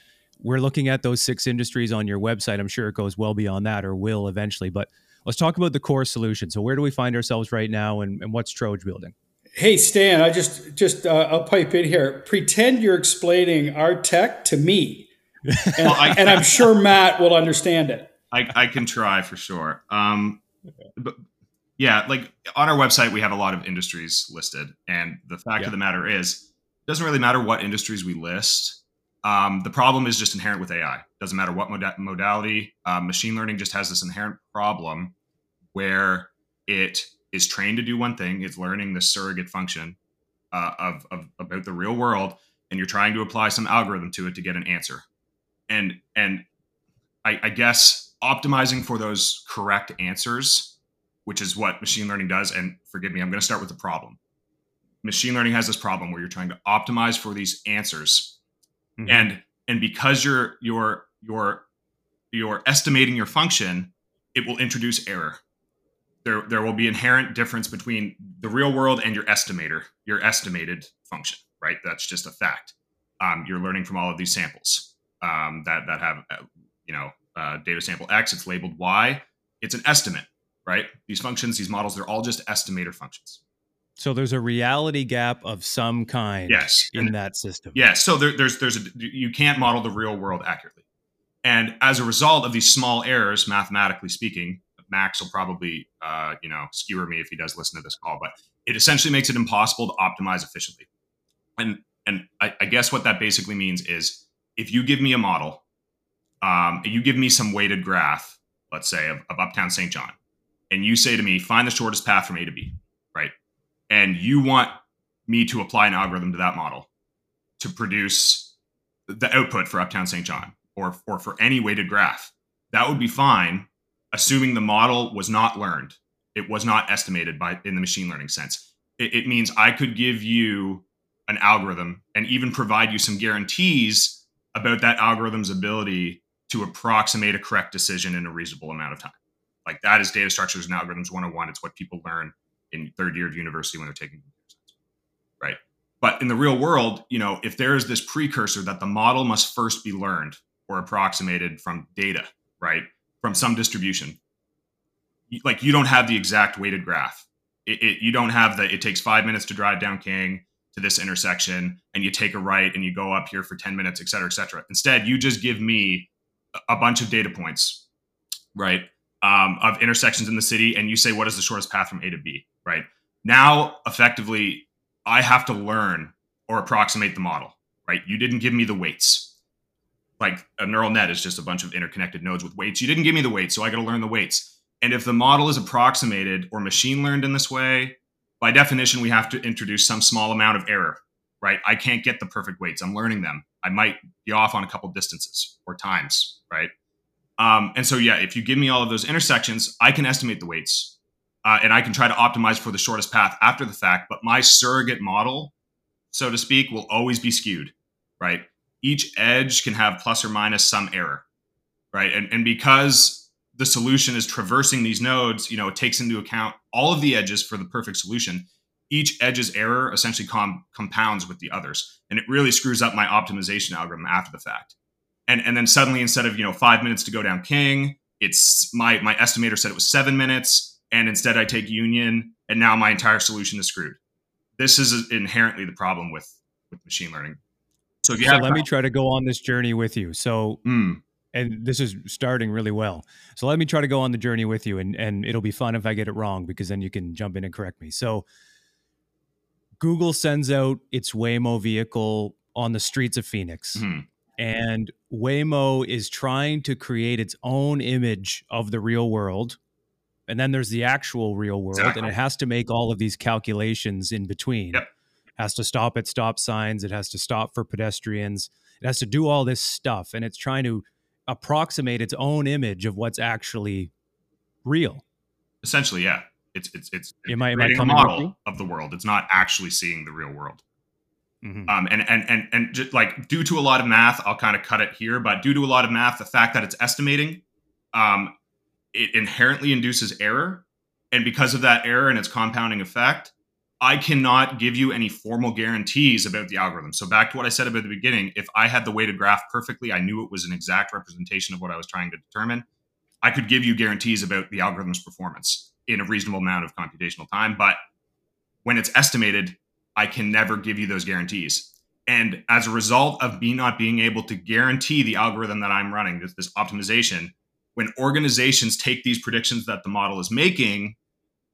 We're looking at those six industries on your website. I'm sure it goes well beyond that or will eventually, but let's talk about the core solution. So where do we find ourselves right now and, and what's Troj building? Hey Stan, I just just uh, I'll pipe in here. Pretend you're explaining our tech to me, and, well, I, and I'm sure Matt will understand it. I, I can try for sure. Um, but yeah, like on our website, we have a lot of industries listed, and the fact yeah. of the matter is, it doesn't really matter what industries we list. Um, the problem is just inherent with AI. Doesn't matter what moda- modality. Uh, machine learning just has this inherent problem where it is trained to do one thing. It's learning the surrogate function uh, of, of about the real world, and you're trying to apply some algorithm to it to get an answer. And and I, I guess optimizing for those correct answers, which is what machine learning does. And forgive me, I'm going to start with the problem. Machine learning has this problem where you're trying to optimize for these answers, mm-hmm. and and because you're you're you're you're estimating your function, it will introduce error there there will be inherent difference between the real world and your estimator, your estimated function, right? That's just a fact. Um, you're learning from all of these samples um, that that have uh, you know uh, data sample X. It's labeled Y. It's an estimate, right? These functions, these models, they're all just estimator functions. So there's a reality gap of some kind yes. in and, that system. Yes. So there, there's there's a, you can't model the real world accurately. And as a result of these small errors, mathematically speaking, Max will probably, uh, you know, skewer me if he does listen to this call, but it essentially makes it impossible to optimize efficiently. And and I, I guess what that basically means is if you give me a model, um, you give me some weighted graph, let's say of, of Uptown Saint John, and you say to me, find the shortest path from A to B, right? And you want me to apply an algorithm to that model to produce the output for Uptown Saint John or, or for any weighted graph. That would be fine assuming the model was not learned, it was not estimated by in the machine learning sense. It, it means I could give you an algorithm and even provide you some guarantees about that algorithm's ability to approximate a correct decision in a reasonable amount of time. Like that is data structures and algorithms 101. It's what people learn in third year of university when they're taking computer science. Right. But in the real world, you know, if there is this precursor that the model must first be learned or approximated from data, right? From some distribution. Like you don't have the exact weighted graph. It, it, you don't have the. It takes five minutes to drive down King to this intersection, and you take a right and you go up here for ten minutes, et cetera, et cetera. Instead, you just give me a bunch of data points, right, um, of intersections in the city, and you say what is the shortest path from A to B, right? Now, effectively, I have to learn or approximate the model, right? You didn't give me the weights like a neural net is just a bunch of interconnected nodes with weights. You didn't give me the weights, so I got to learn the weights. And if the model is approximated or machine learned in this way, by definition, we have to introduce some small amount of error, right? I can't get the perfect weights. I'm learning them. I might be off on a couple distances or times, right? Um, and so, yeah, if you give me all of those intersections, I can estimate the weights uh, and I can try to optimize for the shortest path after the fact. But my surrogate model, so to speak, will always be skewed, right? Each edge can have plus or minus some error, right? And, and because the solution is traversing these nodes, you know, it takes into account all of the edges for the perfect solution. Each edge's error essentially com- compounds with the others, and it really screws up my optimization algorithm after the fact. And and then suddenly, instead of you know five minutes to go down King, it's my my estimator said it was seven minutes, and instead I take Union, and now my entire solution is screwed. This is inherently the problem with with machine learning. So if you so have, let me try to go on this journey with you. So, mm. and this is starting really well. So let me try to go on the journey with you, and and it'll be fun if I get it wrong because then you can jump in and correct me. So, Google sends out its Waymo vehicle on the streets of Phoenix. Mm. And Waymo is trying to create its own image of the real world. And then there's the actual real world, exactly. and it has to make all of these calculations in between. Yep has to stop at stop signs, it has to stop for pedestrians, it has to do all this stuff, and it's trying to approximate its own image of what's actually real. Essentially, yeah. It's it's it's, am I, am I a model of the world. It's not actually seeing the real world. Mm-hmm. Um, and and and and just like due to a lot of math, I'll kind of cut it here. But due to a lot of math, the fact that it's estimating, um, it inherently induces error, and because of that error and its compounding effect, I cannot give you any formal guarantees about the algorithm. So back to what I said about the beginning, if I had the weighted graph perfectly, I knew it was an exact representation of what I was trying to determine, I could give you guarantees about the algorithm's performance in a reasonable amount of computational time. But when it's estimated, I can never give you those guarantees. And as a result of me not being able to guarantee the algorithm that I'm running, this, this optimization, when organizations take these predictions that the model is making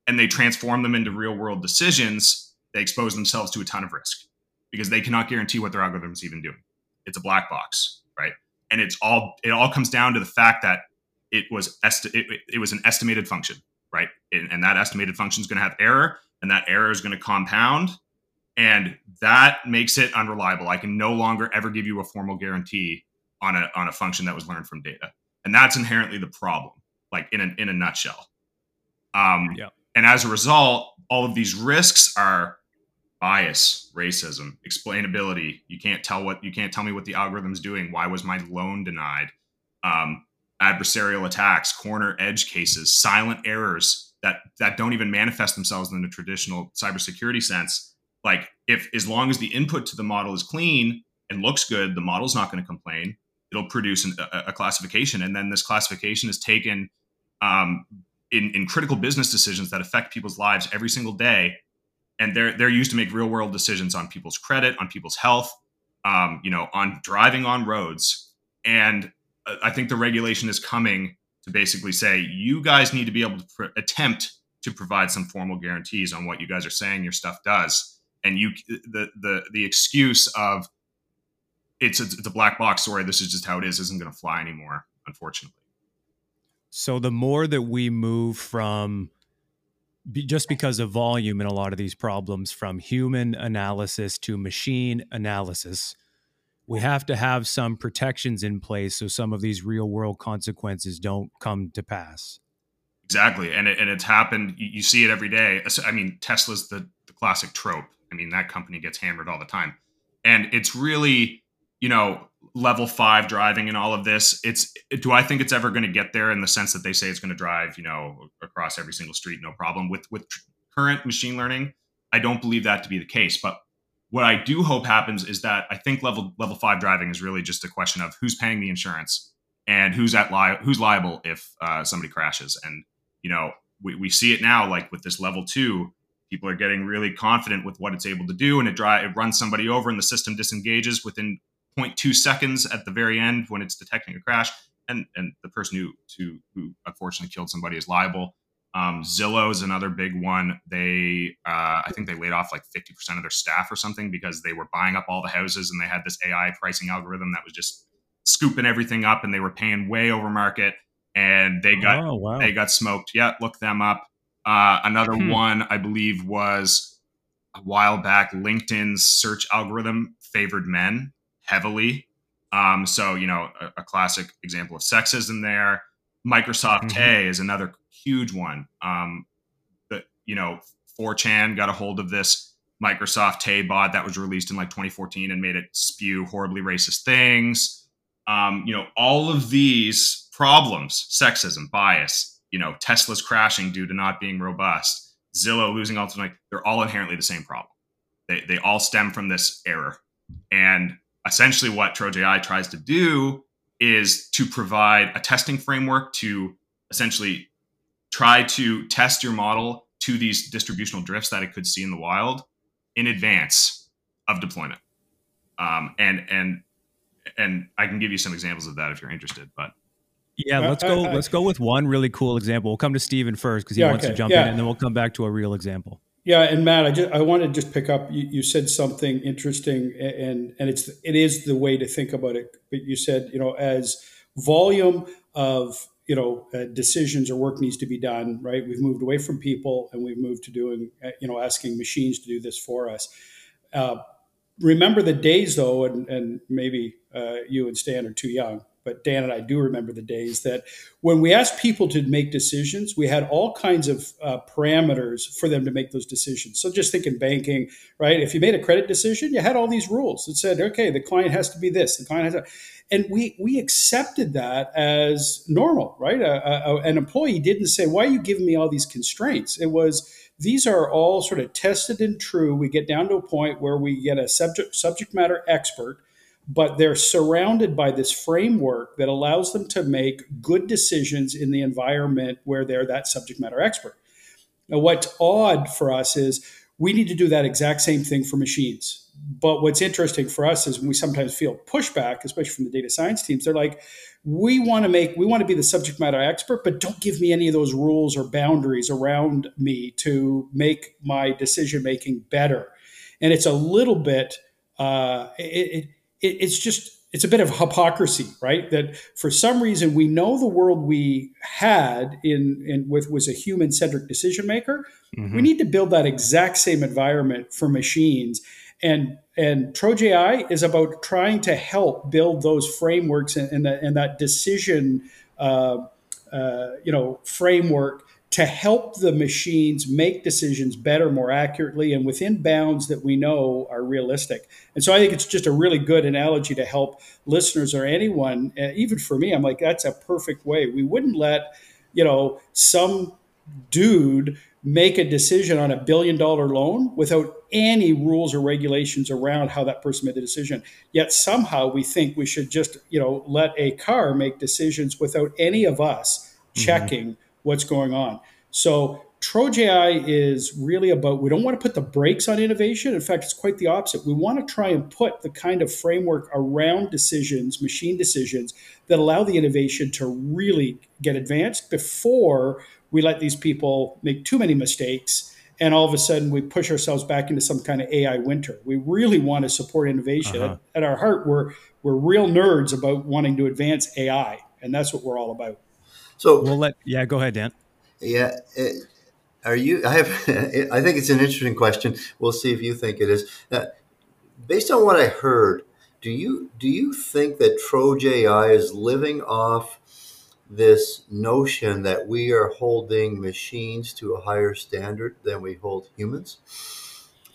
and they transform them into real world decisions, they expose themselves to a ton of risk because they cannot guarantee what their algorithm is even doing. It's a black box, right? And it's all it all comes down to the fact that it was esti- it, it was an estimated function, right? And, and that estimated function is going to have error, and that error is going to compound, and that makes it unreliable. I can no longer ever give you a formal guarantee on a on a function that was learned from data, and that's inherently the problem, like in a in a nutshell. Um, yeah. And as a result, all of these risks are bias, racism, explainability. You can't tell what you can't tell me what the algorithm's doing. Why was my loan denied? Um, adversarial attacks, corner edge cases, silent errors that that don't even manifest themselves in the traditional cybersecurity sense. Like if as long as the input to the model is clean and looks good, the model's not going to complain. It'll produce an, a, a, classification, and then this classification is taken um, in, in critical business decisions that affect people's lives every single day and they're they're used to make real world decisions on people's credit, on people's health, um, you know, on driving on roads. And I think the regulation is coming to basically say you guys need to be able to pr- attempt to provide some formal guarantees on what you guys are saying your stuff does. And you the the the excuse of it's a, it's a black box story. This is just how it is. Isn't going to fly anymore, unfortunately. So the more that we move from just because of volume in a lot of these problems from human analysis to machine analysis we have to have some protections in place so some of these real world consequences don't come to pass. Exactly. And, it, and it's happened you see it every day. I mean tesla's the, the classic trope. I mean that company gets hammered all the time. And it's really you know level five driving and all of this it's do i think it's ever going to get there in the sense that they say it's going to drive you know across every single street no problem. With with current machine learning i don't believe that to be the case but what i do hope happens is that i think level level five driving is really just a question of who's paying the insurance and who's at li- who's liable if uh, somebody crashes. And you know we, we see it now like with this level two people are getting really confident with what it's able to do and it dry it runs somebody over and the system disengages within 0.2 seconds at the very end when it's detecting a crash, and and the person who who, who unfortunately killed somebody is liable. Um, Zillow is another big one. They, uh, I think they laid off like 50% of their staff or something because they were buying up all the houses and they had this AI pricing algorithm that was just scooping everything up and they were paying way over market and they got oh, wow. they got smoked. Yeah, look them up. Uh, another hmm. one I believe was a while back. LinkedIn's search algorithm favored men heavily. Um, so, you know, a, a, classic example of sexism there. Microsoft mm-hmm. Tay is another huge one. Um, but, you know, 4chan got a hold of this Microsoft Tay bot that was released in like 2014 and made it spew horribly racist things. Um, you know, all of these problems, sexism, bias, you know, Tesla's crashing due to not being robust, Zillow losing ultimately, they're all inherently the same problem. They, they all stem from this error. And essentially what TrojAI tries to do is to provide a testing framework to essentially try to test your model to these distributional drifts that it could see in the wild in advance of deployment. Um, and and and I can give you some examples of that if you're interested. But yeah, let's go. let's go with one really cool example. We'll come to Stephen first because he yeah, wants okay. to jump yeah. in, and then we'll come back to a real example. Yeah, and Matt, I just I want to just pick up. You, you, said something interesting, and and it's it is the way to think about it. But you said you know as volume of you know uh, decisions or work needs to be done. Right, we've moved away from people, and we've moved to doing uh, you know asking machines to do this for us. Uh, remember the days though, and and maybe uh, you and Stan are too young but Dan and I do remember the days that when we asked people to make decisions, we had all kinds of uh, parameters for them to make those decisions. So just think in banking, right? If you made a credit decision, you had all these rules that said, okay, the client has to be this, the client has to, and we we accepted that as normal, right? A, a, an employee didn't say, why are you giving me all these constraints? It was these are all sort of tested and true. We get down to a point where we get a subject subject matter expert but they're surrounded by this framework that allows them to make good decisions in the environment where they're that subject matter expert. Now, what's odd for us is we need to do that exact same thing for machines. But what's interesting for us is when we sometimes feel pushback, especially from the data science teams, they're like, we want to make, we want to be the subject matter expert, but don't give me any of those rules or boundaries around me to make my decision making better. And it's a little bit uh, it, it, it's just it's a bit of hypocrisy, right? That for some reason we know the world we had in, in with was a human centric decision maker. Mm-hmm. We need to build that exact same environment for machines. And and TrojAI is about trying to help build those frameworks and, and, that, and that decision, uh, uh, you know, framework to help the machines make decisions better, more accurately, and within bounds that we know are realistic. And so I think it's just a really good analogy to help listeners or anyone, uh, even for me, I'm like, that's a perfect way. We wouldn't let, you know, some dude make a decision on a billion dollar loan without any rules or regulations around how that person made the decision. Yet somehow we think we should just, you know, let a car make decisions without any of us mm-hmm. What's going on. So TrojAI is really about we don't want to put the brakes on innovation. In fact, it's quite the opposite. We want to try and put the kind of framework around decisions, machine decisions, that allow the innovation to really get advanced before we let these people make too many mistakes and all of a sudden we push ourselves back into some kind of AI winter. We really want to support innovation. Uh-huh. At, at, our heart, we're we're real nerds about wanting to advance AI, and that's what we're all about. So we'll let yeah, go ahead, Dan. Yeah. It, are you? I have. I think it's an interesting question. We'll see if you think it is. Uh, based on what I heard, do you do you think that TrojAI is living off this notion that we are holding machines to a higher standard than we hold humans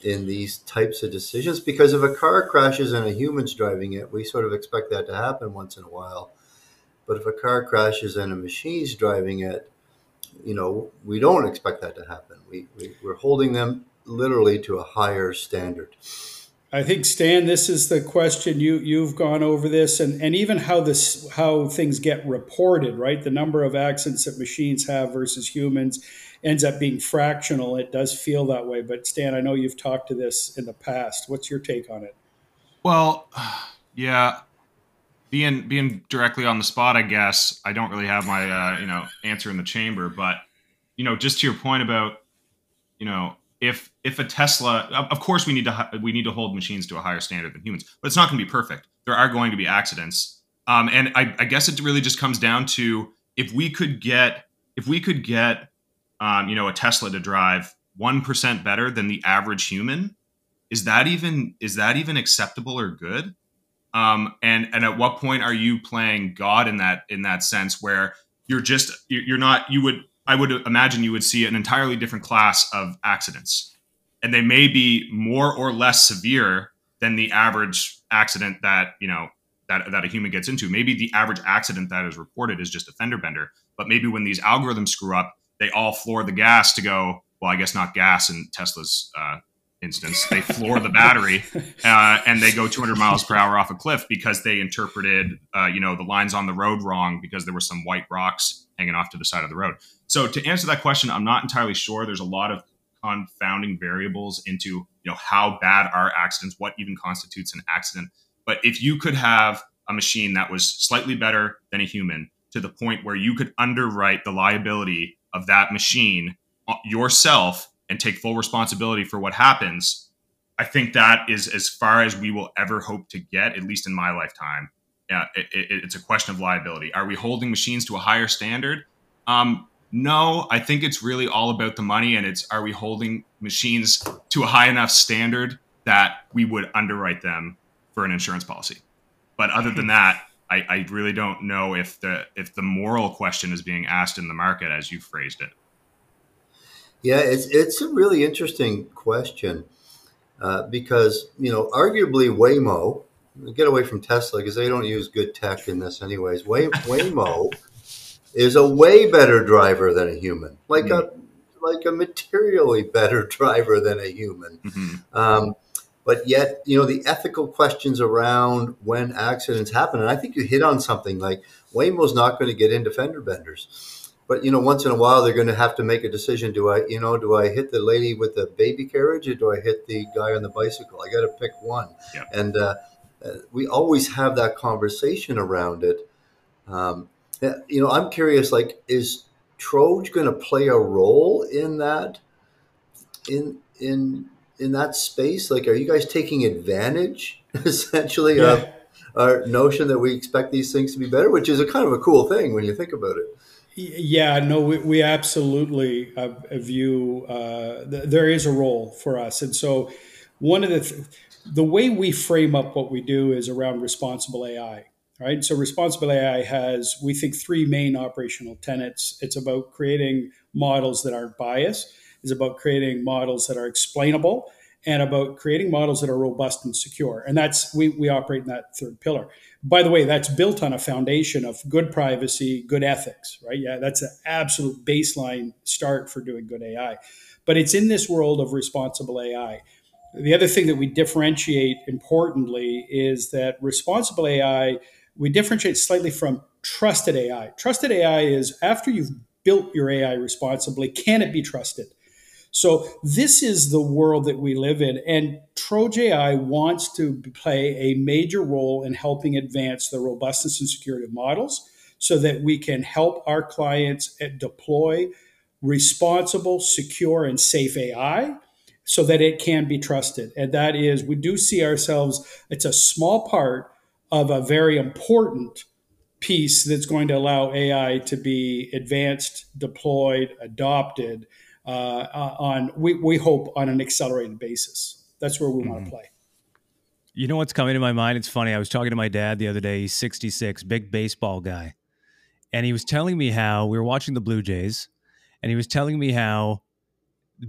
in these types of decisions? Because if a car crashes and a human's driving it, we sort of expect that to happen once in a while. But if a car crashes and a machine's driving it, you know, we don't expect that to happen. We, we, we're holding them literally to a higher standard. I think Stan, this is the question you you've gone over this, and and even how this how things get reported, right? The number of accidents that machines have versus humans ends up being fractional. It does feel that way, but Stan, I know you've talked to this in the past. What's your take on it? Well, yeah, being being directly on the spot, I guess I don't really have my uh, you know answer in the chamber, but you know, just to your point about you know if if a Tesla, of course, we need to we need to hold machines to a higher standard than humans, but it's not going to be perfect. There are going to be accidents, um, and I, I, guess it really just comes down to if we could get if we could get um, you know a Tesla to drive one percent better than the average human, is that even is that even acceptable or good? Um, and and at what point are you playing God in that in that sense where you're just you're not you would I would imagine you would see an entirely different class of accidents. And they may be more or less severe than the average accident that, you know, that, that a human gets into. Maybe the average accident that is reported is just a fender bender. But maybe when these algorithms screw up, they all floor the gas to go, well, I guess not gas in Tesla's uh, instance. They floor the battery uh, and they go 200 miles per hour off a cliff because they interpreted, uh, you know, the lines on the road wrong because there were some white rocks hanging off to the side of the road. So to answer that question, I'm not entirely sure. There's a lot of confounding variables into you know how bad are accidents, what even constitutes an accident. But if you could have a machine that was slightly better than a human to the point where you could underwrite the liability of that machine uh, yourself and take full responsibility for what happens, I think that is as far as we will ever hope to get, at least in my lifetime. Yeah, it, it, it's a question of liability. Are we holding machines to a higher standard? Um, no, I think it's really all about the money and it's are we holding machines to a high enough standard that we would underwrite them for an insurance policy. But other than that, I, I really don't know if the if the moral question is being asked in the market as you phrased it. Yeah, it's it's a really interesting question uh, because you know arguably Waymo get away from Tesla because they don't use good tech in this anyways. Way, Waymo is a way better driver than a human, like mm-hmm. a like a materially better driver than a human. Mm-hmm. Um, but yet, you know, the ethical questions around when accidents happen, and I think you hit on something like Waymo's not going to get into fender benders. But you know, once in a while, they're going to have to make a decision. Do I, you know, do I hit the lady with the baby carriage, or do I hit the guy on the bicycle? I got to pick one. Yeah. And uh, uh, we always have that conversation around it. Um, you know, I'm curious, like, is Troj going to play a role in that, in in in that space? Like, are you guys taking advantage essentially yeah. of our notion that we expect these things to be better, which is a kind of a cool thing when you think about it? Yeah, no, we, we absolutely uh, view uh, th- there is a role for us, and so one of the th- the way we frame up what we do is around responsible AI. Right, so responsible AI has we think three main operational tenets. It's about creating models that aren't biased. It's about creating models that are explainable, and about creating models that are robust and secure. And that's we we operate in that third pillar by the way, that's built on a foundation of good privacy, good ethics, right? Yeah, that's an absolute baseline start for doing good AI. But it's in this world of responsible AI. The other thing that we differentiate importantly is that responsible AI, we differentiate slightly from trusted AI. Trusted AI is after you've built your AI responsibly, can it be trusted? So this is the world that we live in, and TrojAI wants to play a major role in helping advance the robustness and security of models, so that we can help our clients eh, deploy responsible, secure, and safe AI, so that it can be trusted. And that is, we do see ourselves. It's a small part of a very important piece that's going to allow AI to be advanced, deployed, adopted on we, we hope on an accelerated basis. That's where we mm-hmm. want to play. You know what's coming to my mind? It's funny. I was talking to my dad the other day. He's 66, big baseball guy. And he was telling me how we were watching the Blue Jays, and he was telling me how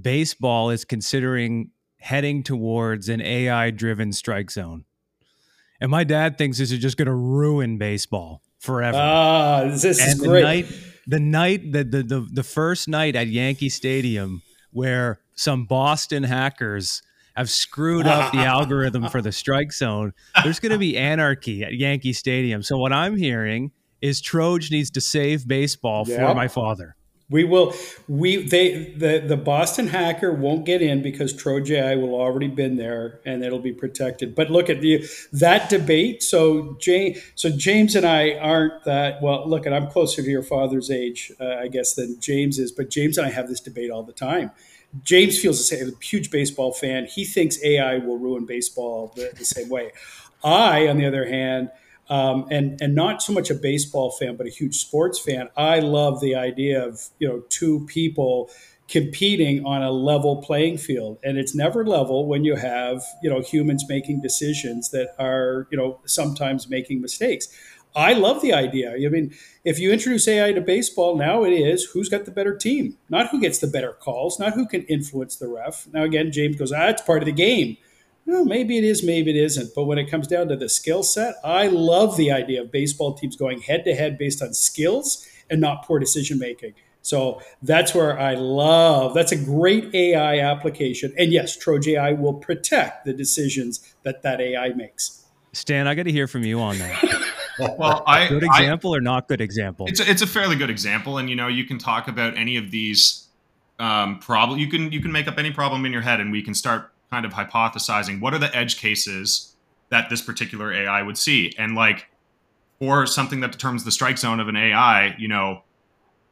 baseball is considering heading towards an AI driven strike zone. And my dad thinks this is just going to ruin baseball forever. Ah, this is great. Night, the night the, the the the first night at Yankee Stadium where some Boston hackers have screwed up the algorithm for the strike zone. There's going to be anarchy at Yankee Stadium. So what I'm hearing is Troj needs to save baseball for my father. We will. We they the the Boston hacker won't get in because TrojAI will already been there and it'll be protected. But look at the that debate. So James, so James and I aren't that well. Look, at I'm closer to your father's age, uh, I guess, than James is. But James and I have this debate all the time. James feels the same. A huge baseball fan. He thinks AI will ruin baseball the, the same way. I, on the other hand um, and and not so much a baseball fan, but a huge sports fan. I love the idea of you know two people competing on a level playing field, and it's never level when you have you know humans making decisions that are you know sometimes making mistakes. I love the idea. I mean, if you introduce AI to baseball, now it is who's got the better team, not who gets the better calls, not who can influence the ref. Now, again, James goes, ah, it's part of the game well, maybe it is, maybe it isn't. But when it comes down to the skill set, I love the idea of baseball teams going head to head based on skills and not poor decision making. So that's where I love. That's a great AI application, and yes, TrojAI will protect the decisions that that AI makes. Stan, I got to hear from you on that. well, I good example I, or not good example? It's a, it's a fairly good example, and you know you can talk about any of these um, problem. You can you can make up any problem in your head, and we can start kind of hypothesizing what are the edge cases that this particular AI would see. And like for something that determines the strike zone of an AI, you know,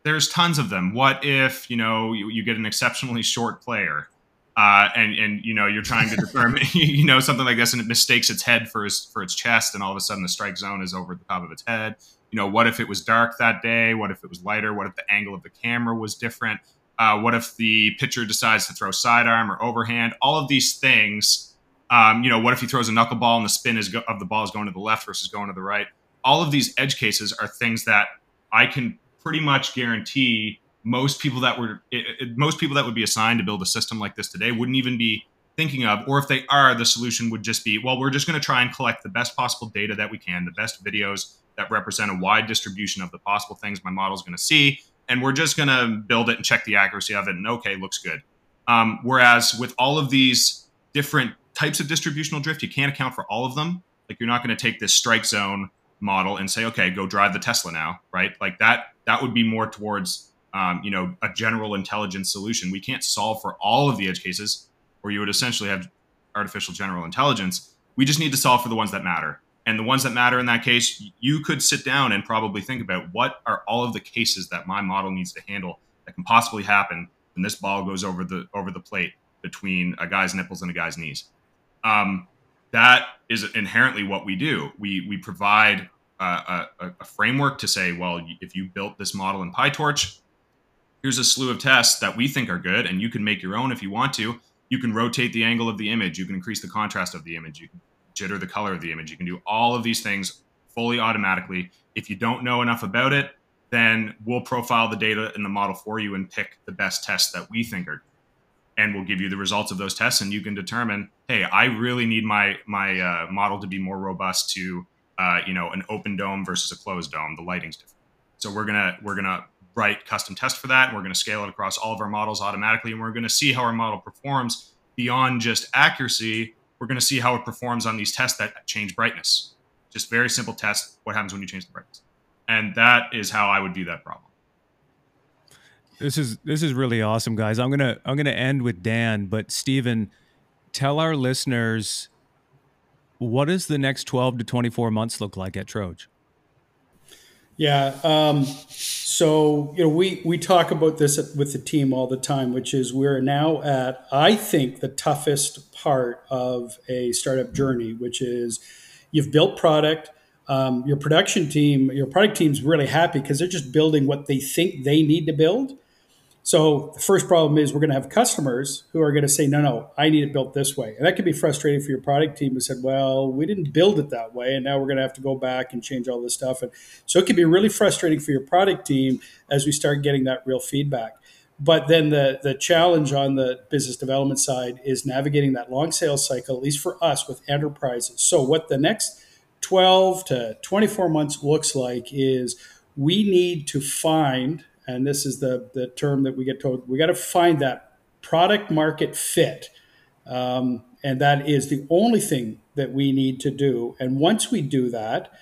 there's tons of them. What if, you know, you, you get an exceptionally short player uh, and, and, you know, you're trying to determine, you know, something like this and it mistakes its head for, his, for its chest and all of a sudden the strike zone is over the top of its head. You know, what if it was dark that day? What if it was lighter? What if the angle of the camera was different? Uh, what if the pitcher decides to throw sidearm or overhand? All of these things. Um, you know, what if he throws a knuckleball and the spin is go- of the ball is going to the left versus going to the right? All of these edge cases are things that I can pretty much guarantee most people that were it, it, most people that would be assigned to build a system like this today wouldn't even be thinking of or if they are the solution would just be well we're just going to try and collect the best possible data that we can the best videos that represent a wide distribution of the possible things my model is going to see and we're just going to build it and check the accuracy of it and okay looks good. Um, whereas with all of these different types of distributional drift you can't account for all of them. Like you're not going to take this strike zone model and say okay go drive the tesla now right? Like that that would be more towards um, you know a general intelligence solution. We can't solve for all of the edge cases or you would essentially have artificial general intelligence. We just need to solve for the ones that matter and the ones that matter in that case, you could sit down and probably think about what are all of the cases that my model needs to handle that can possibly happen when this ball goes over the over the plate. between a guy's nipples and a guy's knees. Um, that is inherently what we do. We we provide a, a, framework to say, well, if you built this model in PyTorch, here's a slew of tests that we think are good, and you can make your own if you want to. You can rotate the angle of the image. You can increase the contrast of the image. You can jitter the color of the image. You can do all of these things fully automatically. If you don't know enough about it, then we'll profile the data in the model for you and pick the best tests that we think are and we'll give you the results of those tests and you can determine hey i really need my my uh, model to be more robust to uh, you know an open dome versus a closed dome the lighting's different so we're gonna we're gonna write custom tests for that and we're gonna scale it across all of our models automatically and we're gonna see how our model performs beyond just accuracy we're gonna see how it performs on these tests that change brightness just very simple test what happens when you change the brightness and that is how i would view that problem this is this is really awesome, guys. I'm gonna I'm gonna end with Dan, but Stephen, tell our listeners what does the next 12 to 24 months look like at Troge? Yeah. Um, so you know, we we talk about this with the team all the time, which is we're now at I think the toughest part of a startup journey, which is you've built product. Um, your production team, your product team's really happy because they're just building what they think they need to build. So the first problem is we're going to have customers who are going to say, no, no, I need it built this way. And that can be frustrating for your product team who said, well, we didn't build it that way. And now we're going to have to go back and change all this stuff. And so it can be really frustrating for your product team as we start getting that real feedback. But then the, the challenge on the business development side is navigating that long sales cycle, at least for us with enterprises. So what the next 12 to 24 months looks like is we need to find and this is the the term that we get told we got to find that product market fit. Um, and that is the only thing that we need to do. And once we do that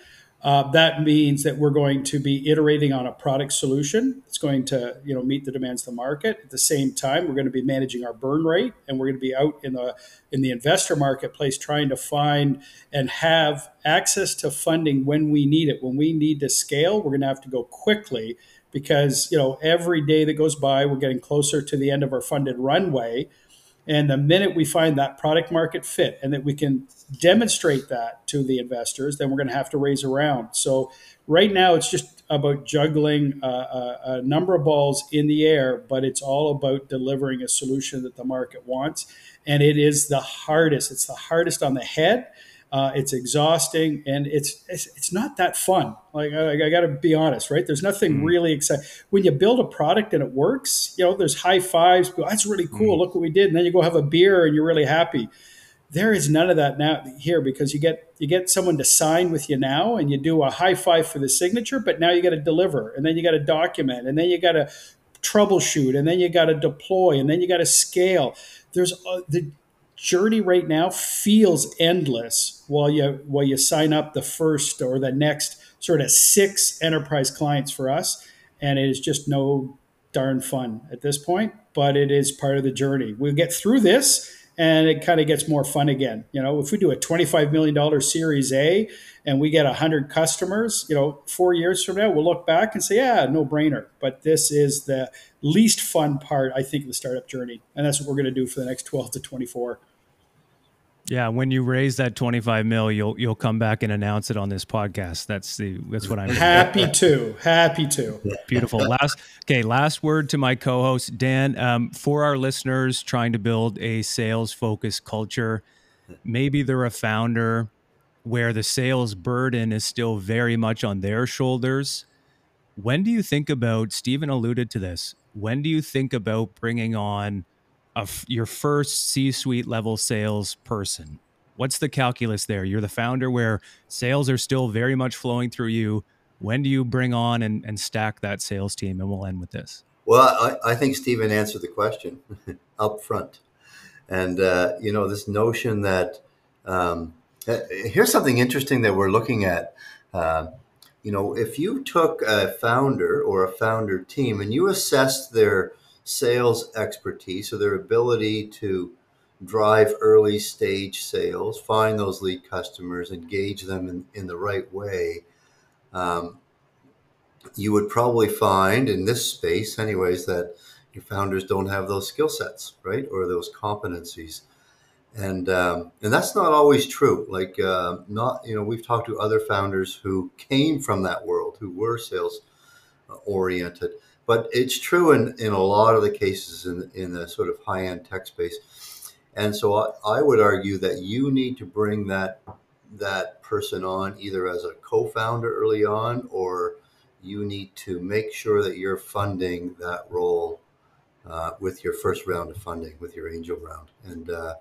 uh, that means that we're going to be iterating on a product solution it's going to you know meet the demands of the market. At the same time we're going to be managing our burn rate and we're going to be out in the in the investor marketplace trying to find and have access to funding when we need it. When we need to scale we're going to have to go quickly because you know every day that goes by we're getting closer to the end of our funded runway. And the minute we find that product market fit and that we can demonstrate that to the investors then we're going to have to raise around so right now it's just about juggling a, a, a number of balls in the air but it's all about delivering a solution that the market wants. And it is the hardest it's the hardest on the head uh, it's exhausting and it's, it's, it's not that fun. Like I, I got to be honest, right? There's nothing mm-hmm. really exciting when you build a product and it works. You know, there's high fives. That's really cool. Mm-hmm. Look what we did, and then you go have a beer and you're really happy. There is none of that now here because you get you get someone to sign with you now, and you do a high five for the signature, but now you got to deliver, and then you got to document, and then you got to troubleshoot, and then you got to deploy, and then you got to scale. There's uh, the journey right now feels endless while you while you sign up the first or the next sort of six enterprise clients for us. And it is just no darn fun at this point but it is part of the journey. We'll get through this and it kind of gets more fun again. You know if we do a 25 million dollar series a and we get 100 customers you know four years from now we'll look back and say yeah no brainer. But this is the least fun part i think of the startup journey. And that's what we're going to do for the next 12 to 24 yeah, when you raise that 25 mil, you'll you'll come back and announce it on this podcast. That's the that's what I'm happy to. Happy to. Beautiful. Last okay, last word to my co-host Dan. Um, for our listeners trying to build a sales focused culture, maybe they're a founder where the sales burden is still very much on their shoulders. When do you think about? Stephen alluded to this. When do you think about bringing on your first C-suite level sales person? What's the calculus there? You're the founder where sales are still very much flowing through you. When do you bring on and, and stack that sales team? And we'll end with this. Well, I, I think Stephen answered the question up front. And, uh, you know, this notion that um, uh, here's something interesting that we're looking at. Uh, you know, if you took a founder or a founder team and you assessed their sales expertise, so their ability to drive early stage sales, find those lead customers, engage them in, in the right way, um, you would probably find in this space, anyways, that your founders don't have those skill sets, right, or those competencies, and um, and that's not always true. Like uh, not you know we've talked to other founders who came from that world who were sales oriented, but it's true in in a lot of the cases in in the sort of high end tech space. And so I, I would argue that you need to bring that that person on either as a co-founder early on or you need to make sure that you're funding that role uh, with your first round of funding, with your angel round. And uh,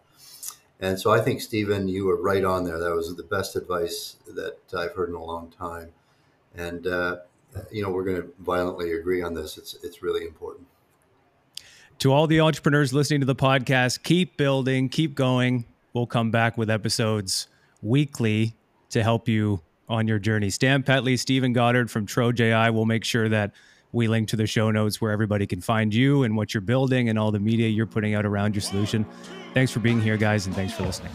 and so I think Stephen, you were right on there. That was the best advice that I've heard in a long time. And uh, you know, we're going to violently agree on this. It's it's really important. To all the entrepreneurs listening to the podcast, keep building, keep going. We'll come back with episodes weekly to help you on your journey. Stan Petley, Stephen Goddard from TrojAI will make sure that we link to the show notes where everybody can find you and what you're building and all the media you're putting out around your solution. Thanks for being here, guys, and thanks for listening.